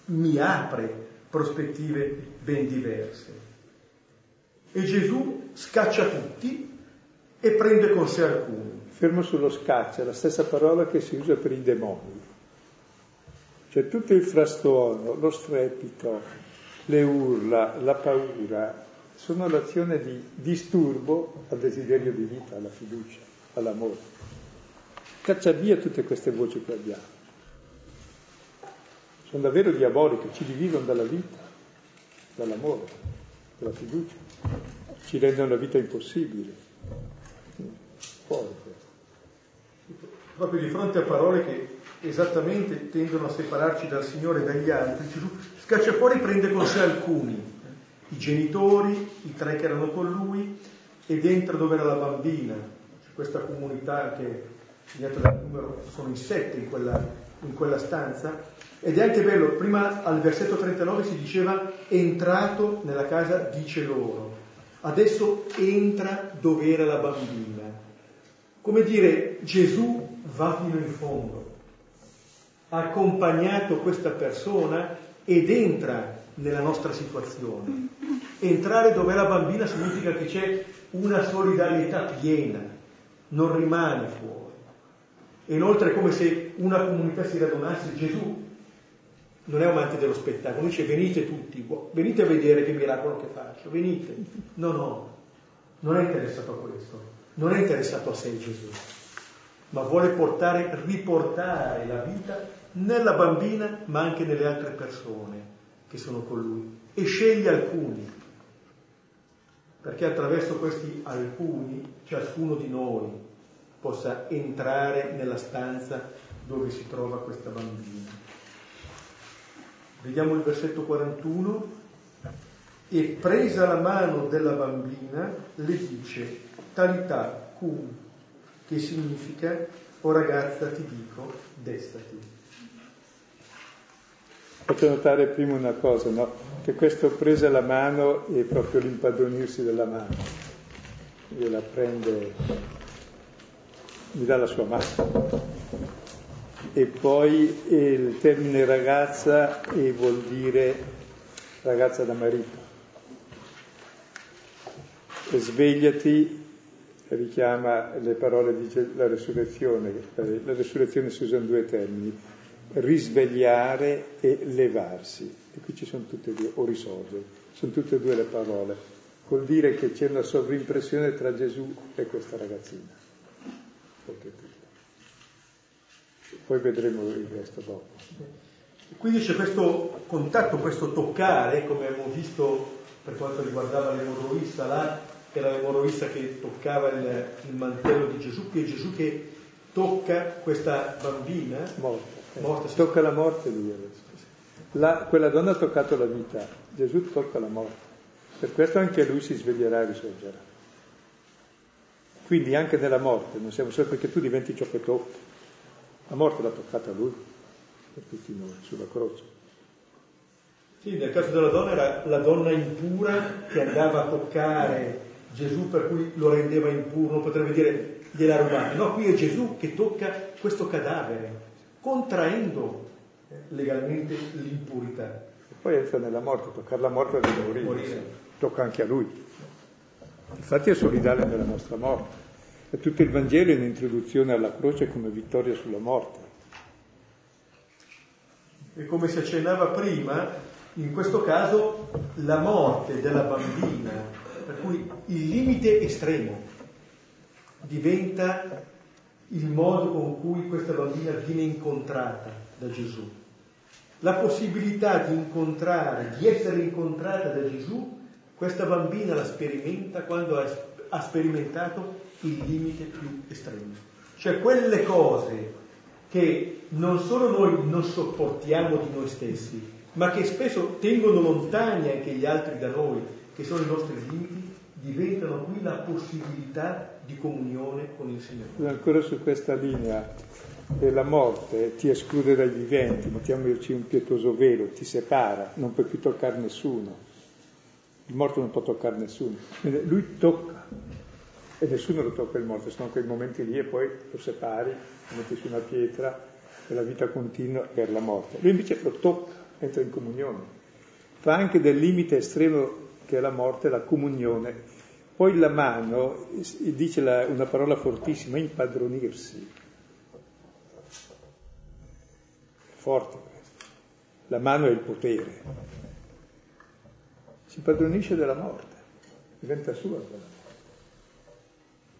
Speaker 1: mi apre prospettive ben diverse. E Gesù scaccia tutti e prende con sé alcuni.
Speaker 2: Fermo sullo scaccia, la stessa parola che si usa per i demoni. Cioè tutto il frastuono, lo strepito, le urla, la paura, sono l'azione di disturbo al desiderio di vita, alla fiducia, all'amore. Caccia via tutte queste voci che abbiamo. Sono davvero diaboliche, ci dividono dalla vita, dall'amore, dalla fiducia, ci rendono la vita impossibile.
Speaker 1: Forte. Proprio di fronte a parole che esattamente tendono a separarci dal Signore e dagli altri, Gesù scaccia fuori e prende con sé alcuni, i genitori, i tre che erano con lui, ed entra dove era la bambina, questa comunità che segnato dal numero, sono in sette in quella, in quella stanza, ed è anche bello, prima al versetto 39 si diceva entrato nella casa dice loro, adesso entra dove era la bambina. Come dire, Gesù va fino in fondo, ha accompagnato questa persona ed entra nella nostra situazione. Entrare dove è la bambina significa che c'è una solidarietà piena, non rimane fuori. E inoltre è come se una comunità si radunasse, Gesù non è amante dello spettacolo, dice venite tutti, venite a vedere che miracolo che faccio, venite. No, no, non è interessato a questo, non è interessato a sé Gesù, ma vuole portare, riportare la vita nella bambina ma anche nelle altre persone che sono con lui e sceglie alcuni perché attraverso questi alcuni ciascuno di noi possa entrare nella stanza dove si trova questa bambina. Vediamo il versetto 41 e presa la mano della bambina le dice talità cum che significa o ragazza ti dico destati.
Speaker 2: Faccio notare prima una cosa, no? che questo presa la mano è proprio l'impadronirsi della mano, gliela prende, gli dà la sua mano. E poi il termine ragazza vuol dire ragazza da marito. E svegliati richiama le parole di la resurrezione, la resurrezione si usano due termini, risvegliare e levarsi. E qui ci sono tutte e due, o risorgere, sono tutte e due le parole. Vuol dire che c'è una sovrimpressione tra Gesù e questa ragazzina. Poi vedremo il resto dopo.
Speaker 1: Quindi c'è questo contatto, questo toccare, come abbiamo visto per quanto riguardava l'emorroista, là era l'emorroista che toccava il, il mantello di Gesù, qui è Gesù che tocca questa bambina
Speaker 2: morta Morte, tocca la morte lui adesso. La, quella donna ha toccato la vita, Gesù tocca la morte. Per questo anche lui si sveglierà e risorgerà. Quindi anche nella morte, non siamo solo perché tu diventi ciò che tocchi. La morte l'ha toccata lui, per tutti noi, sulla croce.
Speaker 1: Sì, nel caso della donna era la donna impura che andava a toccare Gesù per cui lo rendeva impuro, non potrebbe dire gliela rubata. No, qui è Gesù che tocca questo cadavere, contraendo eh, legalmente l'impurità.
Speaker 2: E poi entra nella morte, toccare la morte di morire, morire. tocca anche a lui. Infatti è solidale nella nostra morte. E tutto il Vangelo è un'introduzione alla croce come vittoria sulla morte.
Speaker 1: E come si accennava prima, in questo caso la morte della bambina, per cui il limite estremo diventa il modo con cui questa bambina viene incontrata da Gesù. La possibilità di incontrare, di essere incontrata da Gesù, questa bambina la sperimenta quando ha sperimentato il limite più estremo. Cioè quelle cose che non solo noi non sopportiamo di noi stessi, ma che spesso tengono lontani anche gli altri da noi, che sono i nostri limiti, diventano qui la possibilità di comunione con il Signore.
Speaker 2: Ancora su questa linea, la morte ti esclude dai viventi, mettiamoci un pietoso velo, ti separa, non puoi più toccare nessuno. Il morto non può toccare nessuno. Lui tocca e nessuno lo tocca il morto, sono quei momenti lì e poi lo separi, lo metti su una pietra e la vita continua per la morte. Lui invece lo tocca, entra in comunione. Fa anche del limite estremo che è la morte la comunione. Poi la mano dice la, una parola fortissima, impadronirsi. Forte questo. La mano è il potere. Si impadronisce della morte, diventa sua quella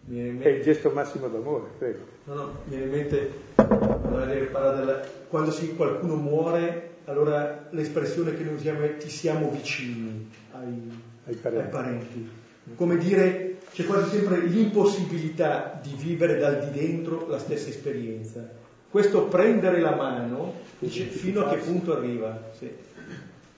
Speaker 2: è il gesto massimo d'amore, prego.
Speaker 1: No, no, mi viene in mente della, quando si, qualcuno muore, allora l'espressione che noi usiamo è ti siamo vicini ai, ai, parenti. ai parenti. Come dire, c'è quasi sempre l'impossibilità di vivere dal di dentro la stessa esperienza. Questo prendere la mano dice fino a che punto arriva. Sì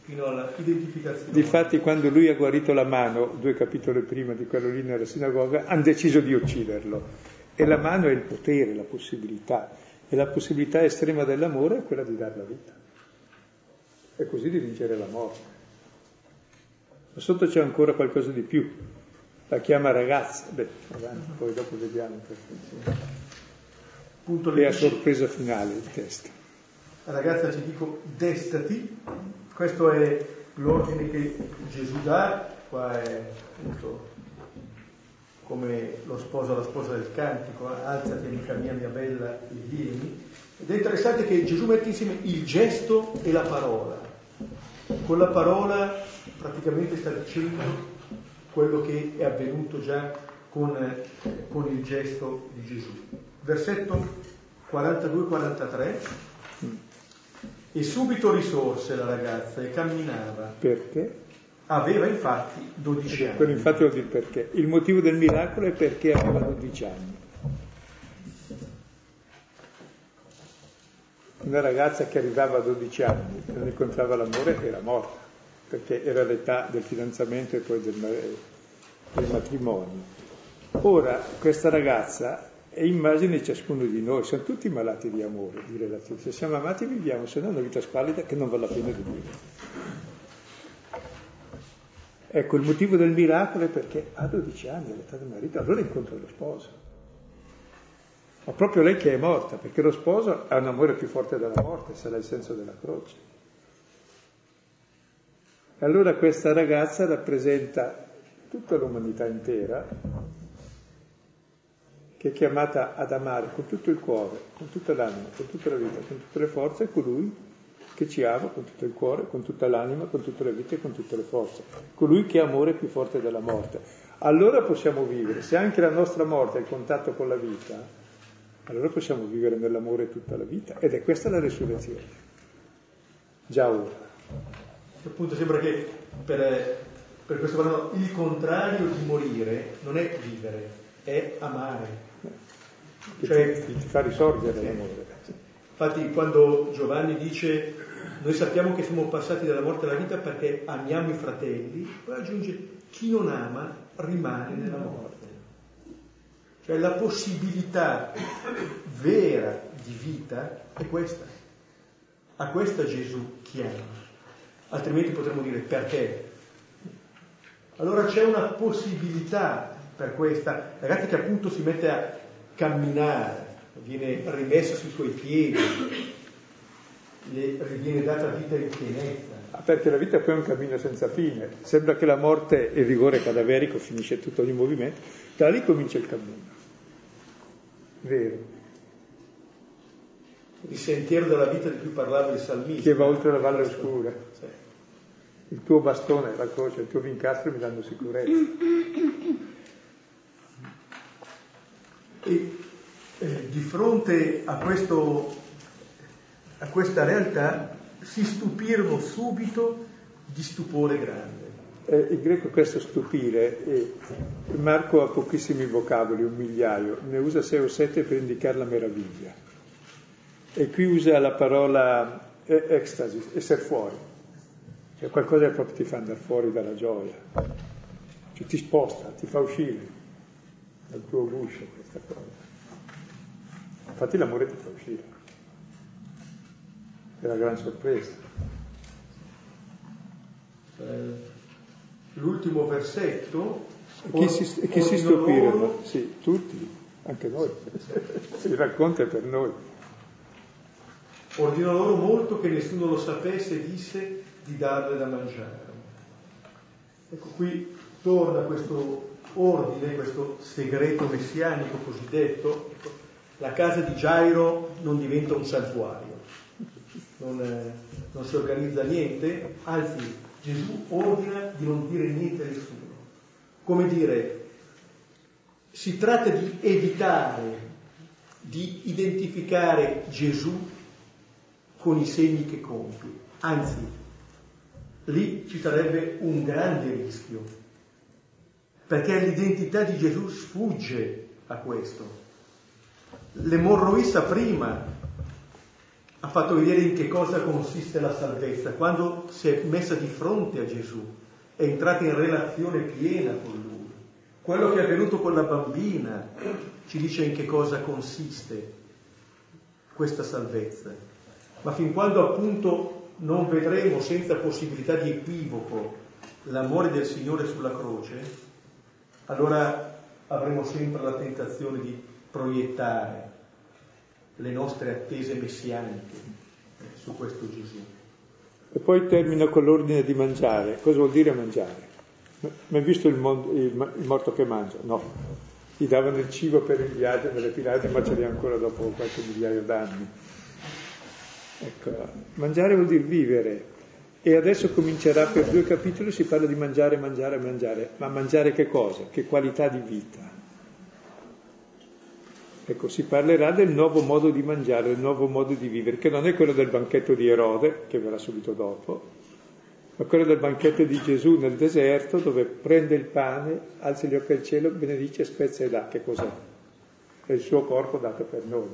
Speaker 1: fino alla identificazione.
Speaker 2: Difatti quando lui ha guarito la mano, due capitoli prima di quello lì nella sinagoga, hanno deciso di ucciderlo. E la mano è il potere, la possibilità. E la possibilità estrema dell'amore è quella di dare la vita. E così di vincere la morte. Ma sotto c'è ancora qualcosa di più. La chiama ragazza. Beh, avanti, poi dopo vediamo. Punto e a sorpresa finale il testo.
Speaker 1: ragazza ci dico, destati, questo è l'ordine che Gesù dà, qua è appunto come lo sposo alla sposa del cantico, alzati amica mia, mia bella, e vieni. Ed è interessante che Gesù mette insieme il gesto e la parola. Con la parola praticamente sta dicendo quello che è avvenuto già con, con il gesto di Gesù. Versetto 42-43. E subito risorse la ragazza e camminava.
Speaker 2: Perché?
Speaker 1: Aveva infatti 12 anni.
Speaker 2: Quello infatti vuol dire perché. Il motivo del miracolo è perché aveva 12 anni. Una ragazza che arrivava a 12 anni e non incontrava l'amore era morta, perché era l'età del fidanzamento e poi del, del matrimonio. Ora, questa ragazza è immagine di ciascuno di noi, siamo tutti malati di amore, di relazione. Se siamo amati viviamo, se no è una vita squallida che non vale la pena di vivere. Ecco, il motivo del miracolo è perché ha 12 anni, all'età del marito, allora incontra lo sposo. Ma proprio lei che è morta, perché lo sposo ha un amore più forte della morte, sarà il senso della croce. E allora questa ragazza rappresenta tutta l'umanità intera che è chiamata ad amare con tutto il cuore, con tutta l'anima, con tutta la vita, con tutte le forze, colui che ci ama con tutto il cuore, con tutta l'anima, con tutte le vite e con tutte le forze. Colui che ha amore più forte della morte. Allora possiamo vivere, se anche la nostra morte è il contatto con la vita, allora possiamo vivere nell'amore tutta la vita. Ed è questa la resurrezione. Già ora.
Speaker 1: Appunto sembra che per, per questo parlano il contrario di morire non è vivere, è amare
Speaker 2: cioè, ti, ti fa risorgere sì. l'amore.
Speaker 1: Infatti quando Giovanni dice noi sappiamo che siamo passati dalla morte alla vita perché amiamo i fratelli, poi aggiunge chi non ama rimane nella morte. Cioè la possibilità vera di vita è questa. A questa Gesù chiama. Altrimenti potremmo dire perché. Allora c'è una possibilità per questa ragazza che appunto si mette a camminare, viene rimessa sui suoi piedi, le viene data vita in pienezza.
Speaker 2: Ah, perché la vita poi è un cammino senza fine. Sembra che la morte e il rigore cadaverico finisce tutto ogni movimento, da lì comincia il cammino. Vero.
Speaker 1: Il sentiero della vita di cui parlava il salmista.
Speaker 2: Che va oltre la valle oscura. Sì. Il tuo bastone, la croce, il tuo vincastro mi danno sicurezza.
Speaker 1: E eh, di fronte a, questo, a questa realtà si stupirono subito di stupore grande.
Speaker 2: Eh, in greco questo stupire, eh, Marco ha pochissimi vocaboli, un migliaio, ne usa sei o sette per indicare la meraviglia. E qui usa la parola eh, ecstasy, essere fuori, cioè qualcosa che proprio ti fa andare fuori dalla gioia, cioè ti sposta, ti fa uscire dal tuo guscio questa cosa. Infatti l'amore ti fa uscire. È la gran sorpresa.
Speaker 1: Eh, l'ultimo versetto.
Speaker 2: Chi si, chi si stupirebbe? Sì, tutti, anche noi. Il racconto è per noi.
Speaker 1: Ordinò loro molto che nessuno lo sapesse e disse di darle da mangiare. Ecco, qui torna questo ordine, questo segreto messianico cosiddetto. La casa di Gairo non diventa un santuario, non, eh, non si organizza niente, anzi Gesù ordina di non dire niente a nessuno. Come dire, si tratta di evitare di identificare Gesù con i segni che compie, anzi, lì ci sarebbe un grande rischio, perché l'identità di Gesù sfugge a questo. L'emorroissa prima ha fatto vedere in che cosa consiste la salvezza, quando si è messa di fronte a Gesù, è entrata in relazione piena con lui. Quello che è avvenuto con la bambina ci dice in che cosa consiste questa salvezza. Ma fin quando appunto non vedremo senza possibilità di equivoco l'amore del Signore sulla croce, allora avremo sempre la tentazione di proiettare le nostre attese messianiche su questo Gesù.
Speaker 2: E poi termina con l'ordine di mangiare. Cosa vuol dire mangiare? Ma hai visto il, mondo, il, il, morto che mangia? No. Gli davano il cibo per il viaggio nelle pirate, ma ce li ancora dopo qualche migliaio d'anni. Ecco, mangiare vuol dire vivere. E adesso comincerà per due capitoli, si parla di mangiare, mangiare, mangiare. Ma mangiare che cosa? Che qualità di vita? Ecco, si parlerà del nuovo modo di mangiare, del nuovo modo di vivere, che non è quello del banchetto di Erode, che verrà subito dopo, ma quello del banchetto di Gesù nel deserto, dove prende il pane, alza gli occhi al cielo, benedice, spezza e dà. Che cos'è? È il suo corpo dato per noi.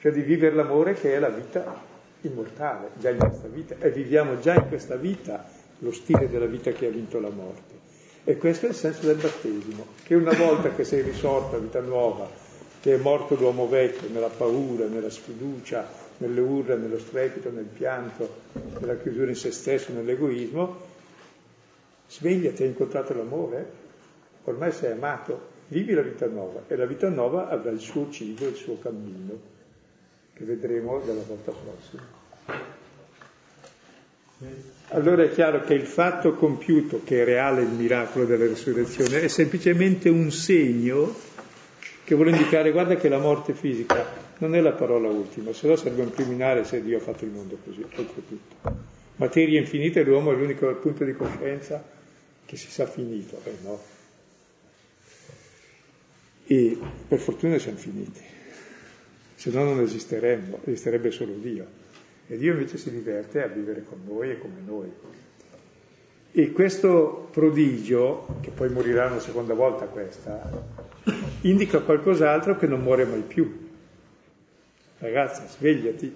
Speaker 2: Cioè di vivere l'amore che è la vita immortale, già in questa vita, e viviamo già in questa vita lo stile della vita che ha vinto la morte. E questo è il senso del battesimo, che una volta che sei risorto a vita nuova, che è morto l'uomo vecchio nella paura, nella sfiducia, nelle urla, nello strepito, nel pianto, nella chiusura in se stesso, nell'egoismo, svegliati, hai incontrato l'amore, ormai sei amato, vivi la vita nuova e la vita nuova avrà il suo cibo, il suo cammino, che vedremo dalla volta prossima. Allora è chiaro che il fatto compiuto, che è reale il miracolo della risurrezione, è semplicemente un segno che vuole indicare, guarda che la morte fisica non è la parola ultima, se no sarebbe un criminale se Dio ha fatto il mondo così, oltretutto. Materia infinita e l'uomo è l'unico punto di coscienza che si sa finito, eh no. E per fortuna siamo finiti, se no non esisteremmo, esisterebbe solo Dio. E Dio invece si diverte a vivere con noi e come noi. E questo prodigio, che poi morirà una seconda volta questa, indica qualcos'altro che non muore mai più. Ragazza, svegliati,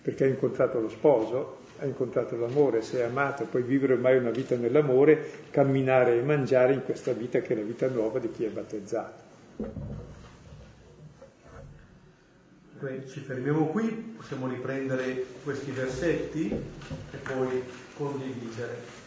Speaker 2: perché hai incontrato lo sposo, hai incontrato l'amore, sei amato, puoi vivere ormai una vita nell'amore, camminare e mangiare in questa vita che è la vita nuova di chi è battezzato.
Speaker 1: Ci fermiamo qui, possiamo riprendere questi versetti e poi condividere.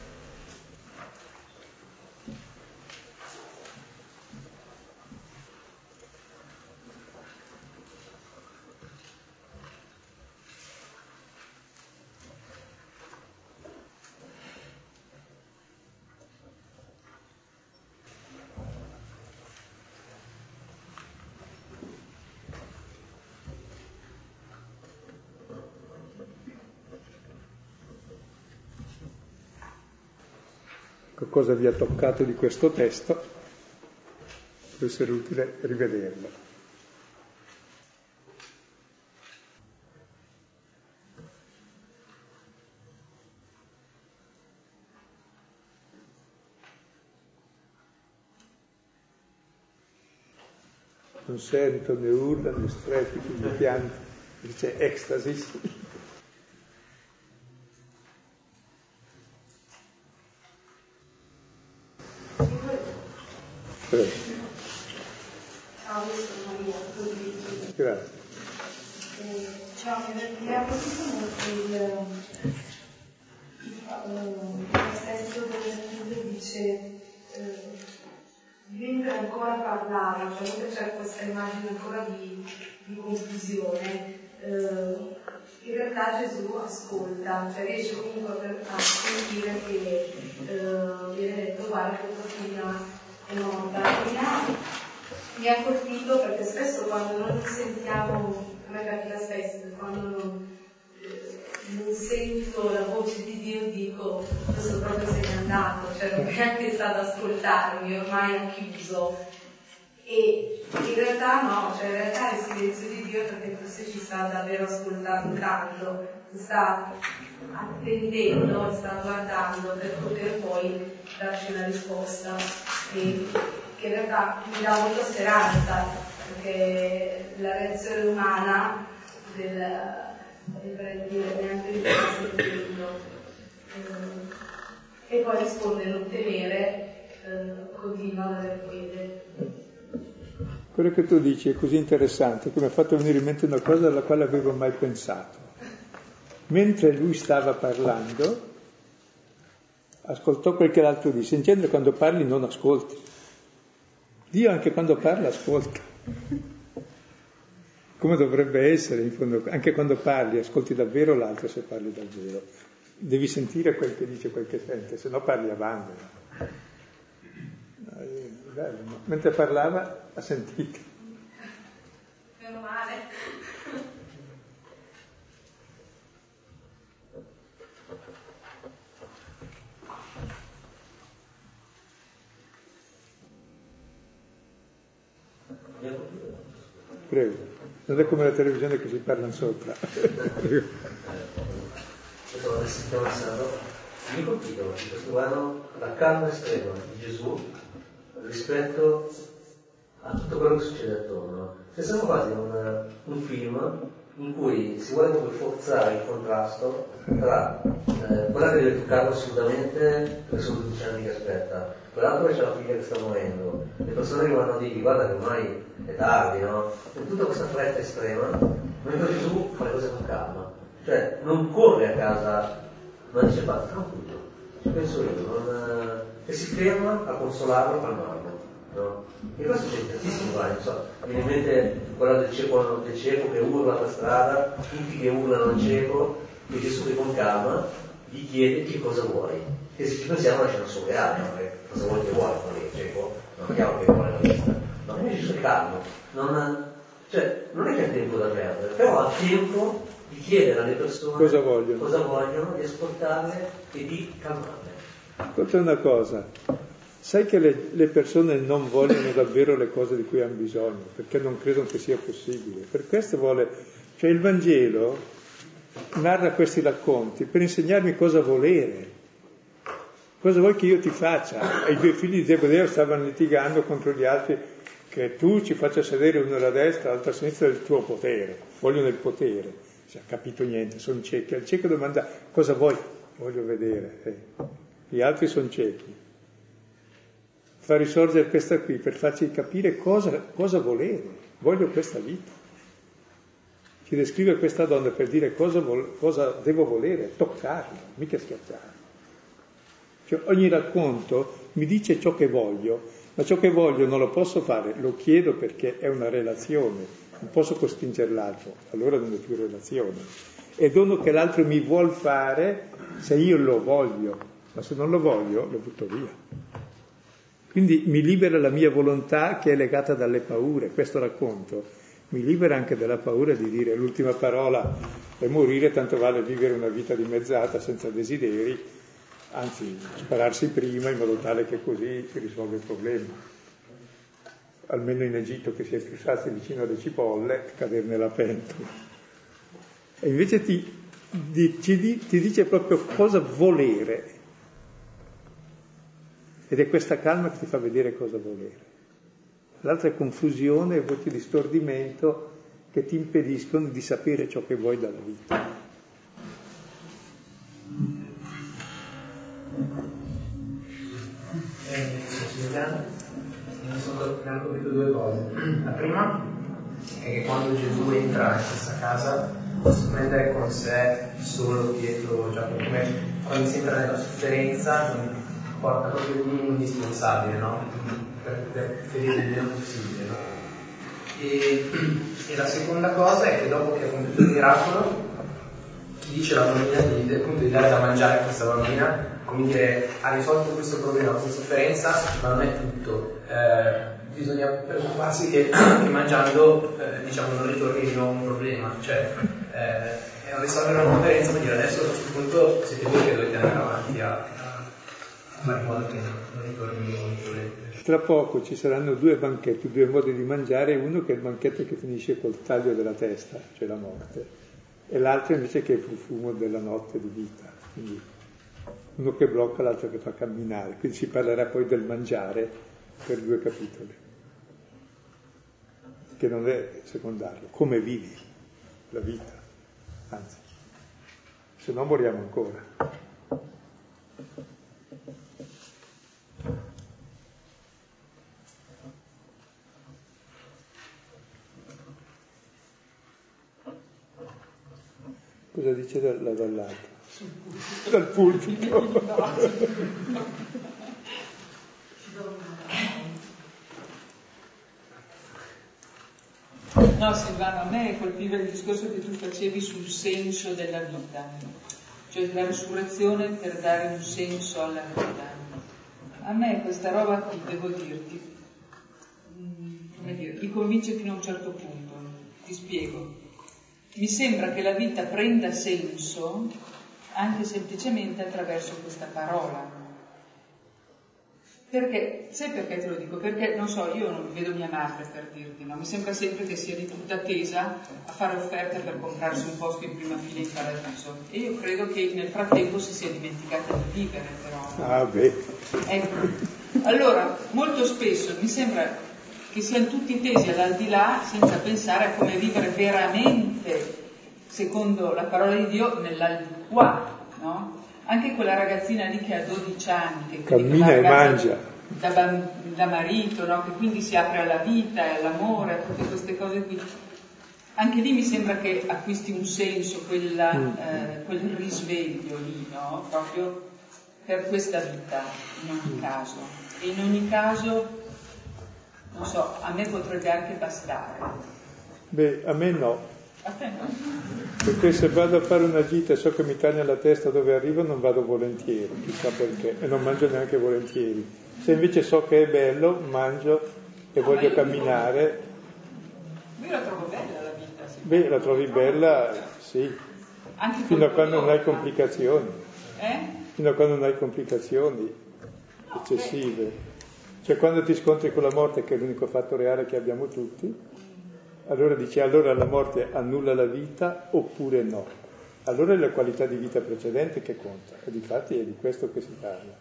Speaker 2: Cosa vi ha toccato di questo testo, può essere utile rivederlo. Non sento né urla né strepiti né pianti, dice ecstasy.
Speaker 4: Ancora di, di confusione, eh, in realtà Gesù ascolta, cioè riesce comunque a sentire che eh, viene detto guarda che figlia è morta. Mi ha, mi ha colpito perché spesso quando non sentiamo, a me capita spesso, quando non, eh, non sento la voce di Dio dico questo proprio se n'è andato, cioè non è neanche stato ad ascoltarmi, ormai ha chiuso. E in realtà no, cioè in realtà il silenzio di Dio perché forse ci sta davvero ascoltando, sta attendendo, sta guardando per poter poi darci una risposta che, che in realtà mi dà molta speranza, perché la reazione umana del, del dire neanche di cosa sentendo e poi risponde non temere, eh, continua ad avere fede.
Speaker 2: Quello che tu dici è così interessante che mi ha fatto venire in mente una cosa alla quale avevo mai pensato. Mentre lui stava parlando, ascoltò quel che l'altro disse. In genere quando parli non ascolti. Dio anche quando parla ascolta. Come dovrebbe essere, in fondo, anche quando parli, ascolti davvero l'altro se parli davvero. Devi sentire quel che dice, quel che sente, se no parli abbandona bello, no? mentre parlava ha sentito.
Speaker 4: Meno male.
Speaker 2: Prego, non è come la televisione che si parlano sopra. Prego.
Speaker 5: Mi in questo brano la calma estrema di Gesù rispetto a tutto quello che succede attorno. Cioè siamo quasi un, un film in cui si vuole proprio forzare il contrasto tra eh, quella che deve toccare assolutamente perché sono 12 anni che aspetta, quell'altro che c'è la figlia che sta morendo, le persone che vanno a dirgli guarda che ormai è tardi, no? E tutta questa fretta estrema, mentre Gesù fa le cose con calma, cioè non corre a casa, ma dice va tranquillo, ci penso io, non, e si ferma a consolarlo, a calmarlo. No? E questo c'è tantissimo, guarda, so, mi in mente quella del cieco, del cieco che urla per strada, tutti che urlano al cieco, e Gesù che con calma gli chiede che cosa vuoi. E se ci pensiamo la scena surreale, no? cosa vuoi che vuoi, poi il cieco non è chiaro che vuole la vista. Ma invece Gesù è calmo, non, cioè, non è che ha tempo da perdere, però ha tempo di chiedere alle persone
Speaker 2: cosa vogliono,
Speaker 5: cosa vogliono di ascoltarle e di calmarle.
Speaker 2: Ascolta una cosa, sai che le, le, persone non vogliono davvero le cose di cui hanno bisogno, perché non credono che sia possibile. Per questo vuole, cioè il Vangelo narra questi racconti per insegnarmi cosa volere. Cosa vuoi che io ti faccia? I due figli di Zebedeo stavano litigando contro gli altri che tu ci faccia sedere uno alla destra, l'altro a sinistra del tuo potere. Vogliono il potere. Si ha capito niente, sono ciechi. Al cieco domanda cosa vuoi? Voglio vedere. Eh gli altri sono ciechi. Fa risorgere questa qui per farci capire cosa, cosa volere. Voglio questa vita. Ci descrive questa donna per dire cosa, vol- cosa devo volere, toccarla, mica schiacciarla. Cioè, ogni racconto mi dice ciò che voglio, ma ciò che voglio non lo posso fare, lo chiedo perché è una relazione, non posso costringere l'altro, allora non è più relazione. E dono che l'altro mi vuol fare se io lo voglio, ma se non lo voglio lo butto via. Quindi mi libera la mia volontà che è legata dalle paure, questo racconto mi libera anche dalla paura di dire l'ultima parola è morire, tanto vale vivere una vita dimezzata senza desideri, anzi spararsi prima in modo tale che così si risolve il problema. Almeno in Egitto che si è strisciati vicino alle cipolle, cadere nella pentola. E invece ti, ti, ti dice proprio cosa volere, ed è questa calma che ti fa vedere cosa volere. L'altra è confusione e voci di stordimento che ti impediscono di sapere ciò che vuoi dalla vita.
Speaker 6: Mi hanno capito due cose. La prima è che quando Gesù entra in questa casa posso prendere con sé solo Pietro Giacomo, come quando si entra nella sofferenza, porta proprio il minimo indispensabile, no? Per, ferire il meno possibile, no? E, e, la seconda cosa è che dopo che ha compiuto il miracolo, dice la bambina di, appunto, di dare da mangiare a questa bambina, come dire, ha risolto questo problema, questa sofferenza, ma non è tutto. Eh, bisogna preoccuparsi che, che mangiando eh, diciamo, non ritorni di nuovo un problema. Cioè, eh, risolvere una conferenza vuol dire adesso a questo punto siete voi che dovete andare avanti a,
Speaker 2: Tra poco ci saranno due banchetti, due modi di mangiare, uno che è il banchetto che finisce col taglio della testa, cioè la morte, e l'altro invece che è il profumo della notte di vita. Quindi uno che blocca, l'altro che fa camminare. Quindi si parlerà poi del mangiare per due capitoli, che non è secondario, come vivi la vita, anzi, se no moriamo ancora. Dice da, dall'alto? Dal pulpito.
Speaker 3: No Silvano, a me colpiva il discorso che tu facevi sul senso della vita, cioè la risurrezione per dare un senso alla vita. A me questa roba qui, devo dirti, mm, come dire, mi convince fino a un certo punto, ti spiego. Mi sembra che la vita prenda senso anche semplicemente attraverso questa parola. Perché, sai perché te lo dico? Perché, non so, io non vedo mia madre per dirti, no? Mi sembra sempre che sia di tutta tesa a fare offerte per comprarsi un posto in prima fila in paradiso. E io credo che nel frattempo si sia dimenticata di vivere, però.
Speaker 2: Ah, beh.
Speaker 3: Ecco. Allora, molto spesso mi sembra che siano tutti tesi all'aldilà senza pensare a come vivere veramente, secondo la parola di Dio, nell'aldilà, no? Anche quella ragazzina lì che ha 12 anni, che
Speaker 2: cammina e mangia.
Speaker 3: Da, da marito, no? che quindi si apre alla vita e all'amore, a tutte queste cose qui. Anche lì mi sembra che acquisti un senso quella, mm. eh, quel risveglio lì, no? proprio per questa vita, in ogni caso. E in ogni caso non so, a me potrebbe anche bastare.
Speaker 2: Beh, a me no. Perché se vado a fare una gita e so che mi taglia la testa dove arrivo non vado volentieri, chissà perché, e non mangio neanche volentieri. Se invece so che è bello, mangio e no, voglio camminare.
Speaker 3: Io la trovo bella la vita. Sì.
Speaker 2: Beh, la trovi bella, sì. Anche Fino a quando non hai complicazioni.
Speaker 3: Eh?
Speaker 2: Fino a quando non hai complicazioni eccessive. Beh. Cioè quando ti scontri con la morte, che è l'unico fatto reale che abbiamo tutti, allora dici allora la morte annulla la vita oppure no. Allora è la qualità di vita precedente che conta, e difatti è di questo che si parla.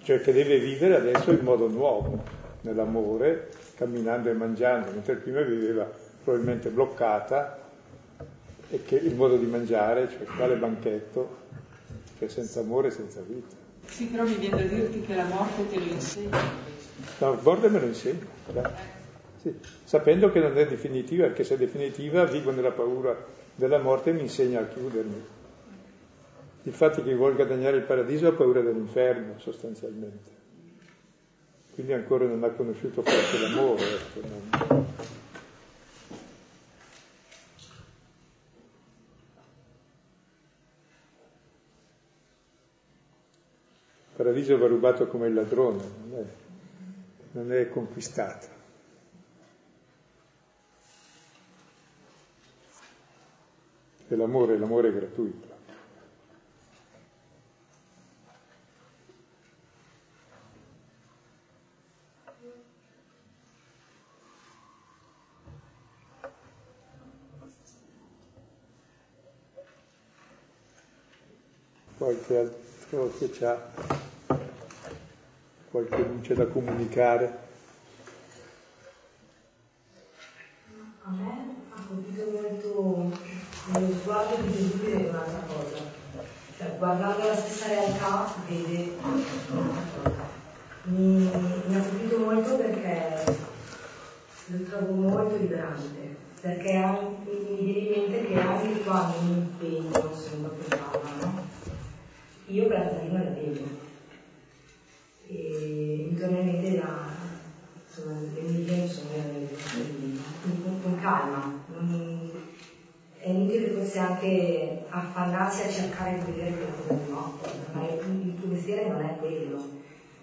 Speaker 2: Cioè che deve vivere adesso in modo nuovo, nell'amore, camminando e mangiando, mentre prima viveva probabilmente bloccata e che il modo di mangiare, cioè quale banchetto, cioè senza amore e senza vita.
Speaker 3: Sì, però mi viene da dirti che la morte te lo insegna.
Speaker 2: La morte me lo insegna, sì. sapendo che non è definitiva, perché se è definitiva vivo nella paura della morte e mi insegna a chiudermi. Infatti chi vuole guadagnare il paradiso ha paura dell'inferno, sostanzialmente. Quindi ancora non ha conosciuto forse l'amore. Ecco, non... paradiso va rubato come il ladrone, non è, non è conquistato. E l'amore, l'amore è gratuito. Qualche altro che c'ha qualche luce da comunicare?
Speaker 4: A me ha colpito molto nello sguardo di Gesù vede un'altra cosa. Cioè, guardando la stessa realtà vede. Mi, mi ha colpito molto perché lo trovo molto liberante, perché anche, mi viene in mente che anche quando mi impegno, se uno pensava, no? Io quella carina la vedo la, insomma, le mie sono quindi con, con calma. Non, è inutile forse anche affannarsi a cercare di vedere quello che no, ma il tuo mestiere non è quello. Tu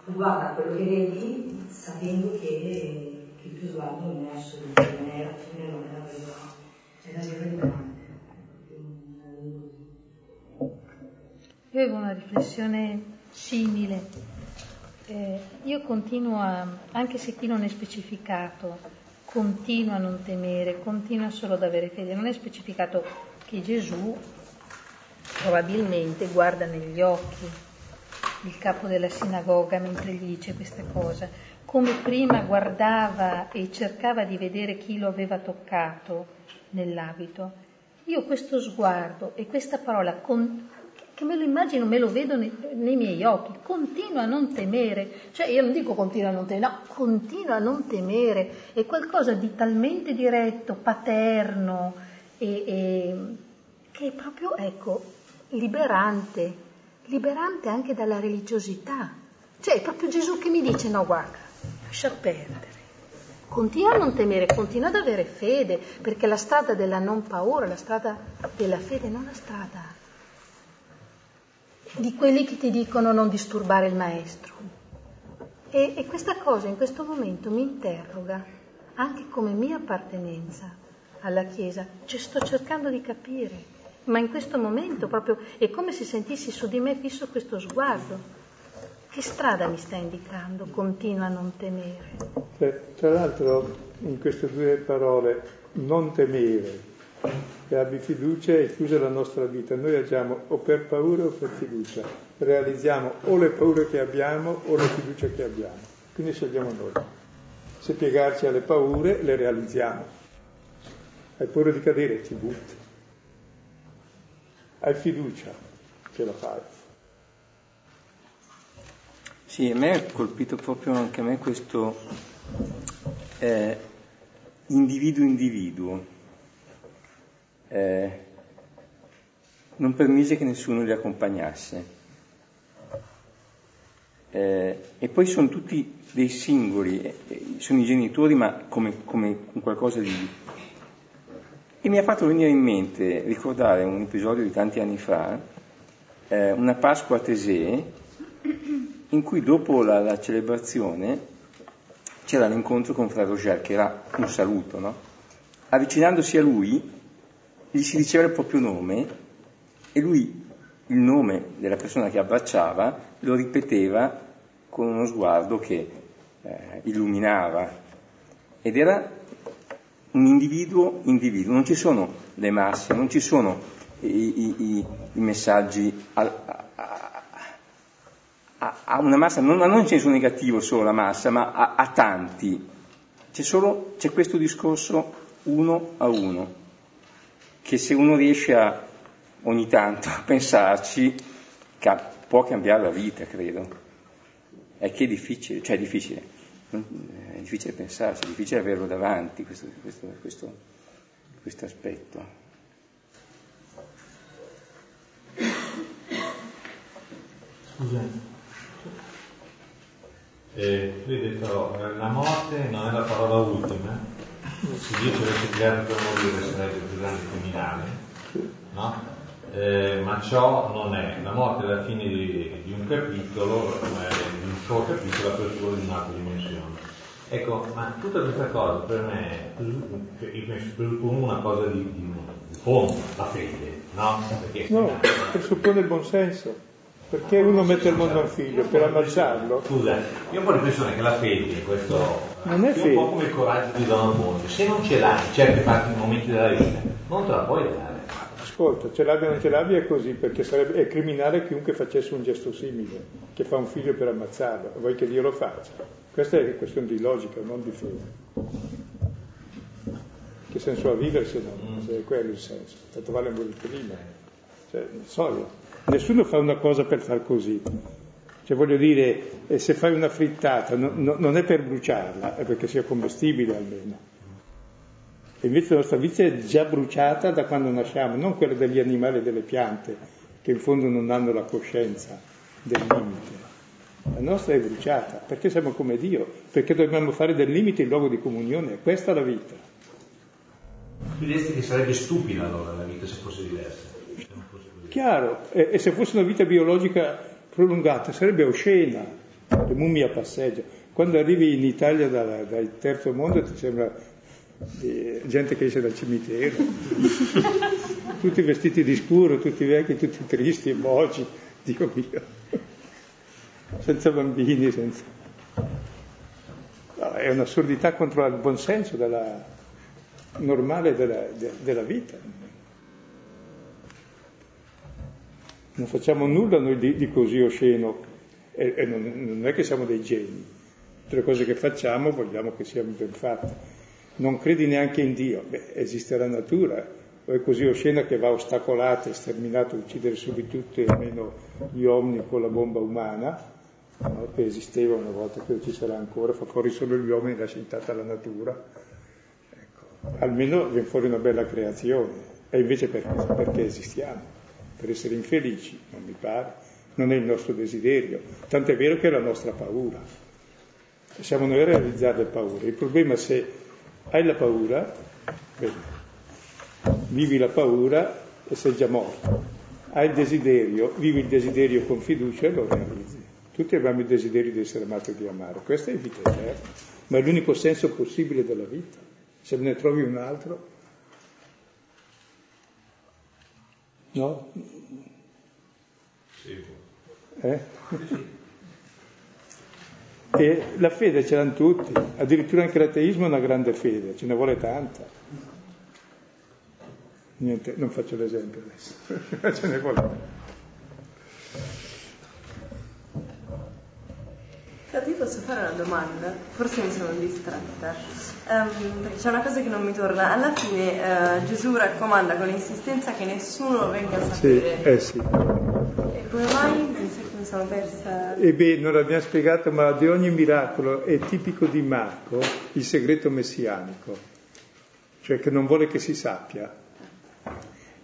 Speaker 4: guarda quello che vedi sapendo che, il tuo sguardo non è assoluto, non è alla fine non è la verità, è la verità.
Speaker 7: Io avevo una riflessione simile. Eh, io continuo a, anche se qui non è specificato, continuo a non temere, continuo solo ad avere fede. Non è specificato che Gesù probabilmente guarda negli occhi il capo della sinagoga mentre gli dice questa cosa, come prima guardava e cercava di vedere chi lo aveva toccato nell'abito. Io questo sguardo e questa parola con, che me lo immagino, me lo vedo nei, nei, miei occhi, continua a non temere, cioè io non dico continua a non temere, no, continua a non temere, è qualcosa di talmente diretto, paterno, e, e, che è proprio, ecco, liberante, liberante anche dalla religiosità. Cioè è proprio Gesù che mi dice no guarda, lascia perdere. Continua a non temere, continua ad avere fede, perché la strada della non paura, la strada della fede, non la strada di quelli che ti dicono non disturbare il maestro. E, e questa cosa in questo momento mi interroga anche come mia appartenenza alla Chiesa. Cioè, sto cercando di capire, ma in questo momento proprio è come se sentissi su di me fisso questo sguardo. Che strada mi sta indicando? Continua a non temere.
Speaker 2: Cioè, tra l'altro, in queste due parole, non temere e abbi fiducia e chiusa la nostra vita. Noi agiamo o per paura o per fiducia, realizziamo o le paure che abbiamo o la fiducia che abbiamo. Quindi scegliamo noi. Se piegarci alle paure, le realizziamo. Hai paura di cadere, ti butti. Hai fiducia, ce la fai.
Speaker 8: Sì, a me ha colpito proprio anche a me questo eh, individuo-individuo eh, non permise che nessuno li accompagnasse. Eh, e poi sono tutti dei singoli, eh, sono i genitori ma come, come qualcosa di... E mi ha fatto venire in mente, ricordare un episodio di tanti anni fa, eh, una Pasqua a Tesè, in cui dopo la, la celebrazione c'era l'incontro con Fra Roger, che era un saluto, no? Avvicinandosi a lui, gli si diceva il proprio nome e lui il nome della persona che abbracciava lo ripeteva con uno sguardo che eh, illuminava ed era un individuo individuo, non ci sono le masse, non ci sono i, i, i, messaggi a, a, a, a, una massa, non, non in senso negativo solo la massa, ma a, tanti. C'è solo, c'è questo discorso uno a uno che se uno riesce a, ogni tanto a pensarci, può cambiare la vita, credo. È che è difficile, cioè è difficile, è difficile pensarci, è difficile averlo davanti, questo, questo, questo, questo aspetto.
Speaker 9: Scusate. Eh, tu hai detto la morte non è la parola ultima, si dice che gli altri per morire sarebbe più grande criminale, no? Eh, ma ciò non è, la morte è la fine di, di un capitolo, di un suo capitolo, l'apertura di un'altra dimensione. Ecco, ma tutta questa cosa per me, presuppone una cosa di, di, di fondo, la fede, no?
Speaker 2: Perché no, presuppone il buonsenso. Perché uno mette al mondo un figlio per ammazzarlo?
Speaker 9: Scusa, io ho l'impressione che la fede, questo
Speaker 2: non è,
Speaker 9: è un po' come il coraggio di Don Monte, se non ce l'hai in certi momenti della vita, non te la puoi dare.
Speaker 2: Ascolta, ce l'abbia o non ce l'abbia è così, perché sarebbe, è criminale chiunque facesse un gesto simile, che fa un figlio per ammazzarlo, vuoi che Dio lo faccia? Questa è questione di logica, non di fede. Che senso ha vivere se non, se è quello il senso? Tanto vale un prima. Cioè, solito. Nessuno fa una cosa per far così. Cioè voglio dire, eh, se fai una frittata no, no, non è per bruciarla, è perché sia commestibile almeno. E invece la nostra vita è già bruciata da quando nasciamo, non quella degli animali e delle piante, che in fondo non hanno la coscienza del limite. La nostra è bruciata, perché siamo come Dio, perché dobbiamo fare del limite il luogo di comunione, questa è la vita.
Speaker 9: Tu diresti che sarebbe stupida allora la vita se fosse diversa.
Speaker 2: Chiaro, e, e se fosse una vita biologica prolungata sarebbe oscena, le mummie a passeggio. Quando arrivi in Italia dal, dal terzo mondo ti sembra gente che esce dal cimitero, tutti vestiti di scuro, tutti vecchi, tutti tristi e moci, Dio mio, senza bambini, senza... No, è un'assurdità contro il buonsenso della, normale della, de, della vita. Non facciamo nulla noi di, di così osceno e, e non, non, è che siamo dei geni. Tutte le cose che facciamo vogliamo che siano ben fatte. Non credi neanche in Dio. Beh, esiste la natura, o è così oscena che va ostacolata, sterminata, uccidere subito tutti, almeno gli uomini con la bomba umana, no? che esisteva una volta, credo ci sarà ancora, fa fuori solo gli uomini, lascia intatta la natura. Ecco. Almeno viene fuori una bella creazione. E invece perché, perché esistiamo? Per essere infelici, non mi pare non è il nostro desiderio, tant'è vero che è la nostra paura. Siamo noi a realizzare le paure. Il problema è se hai la paura, bene, vivi la paura e sei già morto. Hai il desiderio, vivi il desiderio con fiducia e lo realizzi. Tutti abbiamo il desiderio di essere amato e di amare. Questa è vita eterna, ma è l'unico senso possibile della vita. Se ne trovi un altro, no?
Speaker 9: Sì.
Speaker 2: Eh? E la fede ce l'hanno tutti, addirittura anche l'ateismo è una grande fede, ce ne vuole tanta. Niente, non faccio l'esempio adesso, ce ne vuole.
Speaker 10: Ti posso fare una domanda? Forse mi sono distratta. Um, perché c'è una cosa che non mi torna. Alla fine uh, Gesù raccomanda con insistenza che nessuno venga a sapere.
Speaker 2: Sì, eh sì.
Speaker 10: E come mai sono persa?
Speaker 2: E beh, non l'abbiamo spiegato, ma di ogni miracolo è tipico di Marco il segreto messianico, cioè che non vuole che si sappia.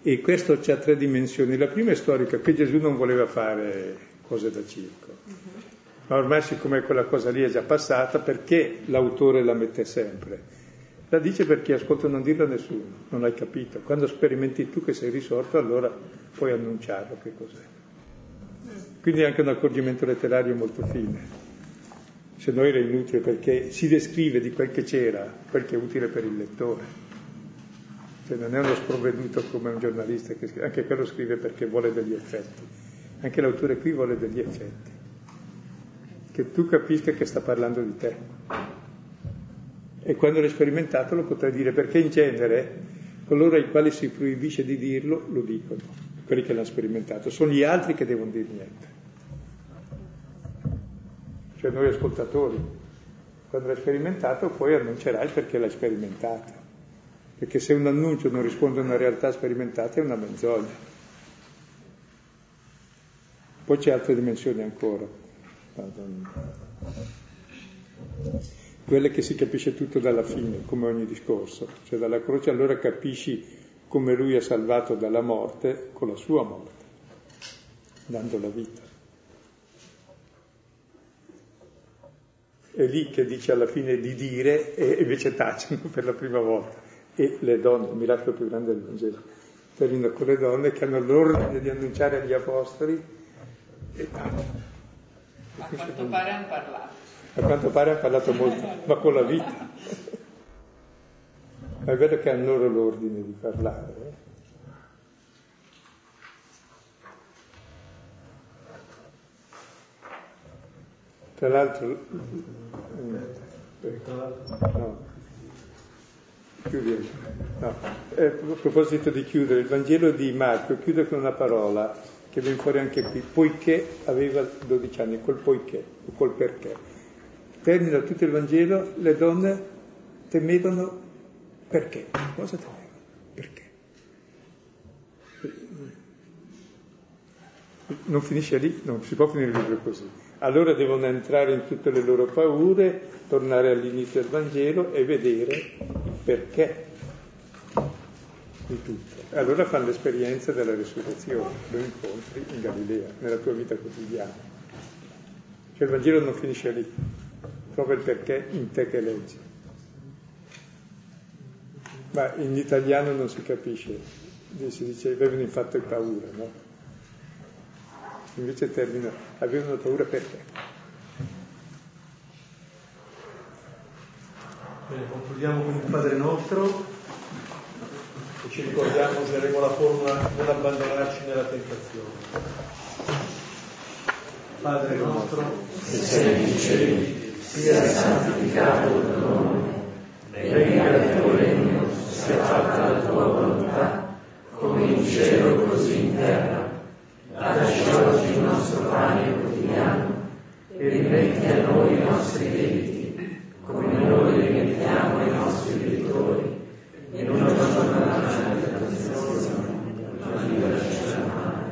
Speaker 2: E questo ha tre dimensioni. La prima è storica, che Gesù non voleva fare cose da circo. Ma ormai siccome quella cosa lì è già passata, perché l'autore la mette sempre? La dice perché ascolta non dirlo a nessuno, non hai capito. Quando sperimenti tu che sei risorto, allora puoi annunciarlo che cos'è. Quindi è anche un accorgimento letterario molto fine. Se no era inutile perché si descrive di quel che c'era, quel che è utile per il lettore. Cioè non è uno sprovveduto come un giornalista che scrive, anche quello scrive perché vuole degli effetti. Anche l'autore qui vuole degli effetti che tu capisca che sta parlando di te. E quando l'hai sperimentato lo potrai dire, perché in genere coloro ai quali si proibisce di dirlo lo dicono, quelli che l'hanno sperimentato, sono gli altri che devono dire niente. Cioè noi ascoltatori, quando l'hai sperimentato poi annuncerai perché l'hai sperimentato. Perché se un annuncio non risponde a una realtà sperimentata è una menzogna. Poi c'è altre dimensioni ancora. Quelle che si capisce tutto dalla fine, come ogni discorso, cioè dalla croce allora capisci come lui ha salvato dalla morte con la sua morte, dando la vita. È lì che dice alla fine di dire e invece tacciono per la prima volta. E le donne, il miracolo più grande del Vangelo, termina con le donne che hanno l'ordine di annunciare agli apostoli e tacciono.
Speaker 3: A quanto pare hanno parlato. A
Speaker 2: quanto pare hanno parlato molto, ma con la vita. Ma è vero che hanno loro l'ordine di parlare. Eh? Tra l'altro, no, chiudiamo. No. Eh, a proposito di chiudere, il Vangelo di Marco chiude con una parola che viene fuori anche qui, poiché aveva 12 anni, col poiché, o col perché. Termina tutto il Vangelo, le donne temevano perché. Cosa temevano? Perché? Non finisce lì, non si può finire il libro così. Allora devono entrare in tutte le loro paure, tornare all'inizio del Vangelo e vedere il perché di tutto. Allora fanno l'esperienza della risurrezione, lo incontri in Galilea, nella tua vita quotidiana. Cioè il Vangelo non finisce lì, proprio il perché in te che leggi. Ma in italiano non si capisce, si dice avevano infatti paura, no? Invece termina, avevano paura perché.
Speaker 11: Bene, concludiamo con il Padre nostro e ci ricordiamo, useremo la formula non abbandonarci nella tentazione. Padre nostro,
Speaker 1: che sei in cieli, sia santificato il tuo nome, venga il tuo regno, sia fatta la tua volontà, come in cielo così in terra. Dacci oggi il nostro pane quotidiano e rimetti a noi i nostri debiti, come noi rimettiamo ai nostri debitori, e non ci abbandonare nella tentazione, ma liberaci dal male.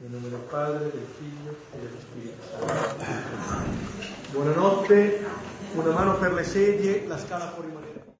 Speaker 11: Nel nome del Padre, del Figlio e dello Spirito Santo. Buonanotte, una mano per le sedie, la scala può rimanere.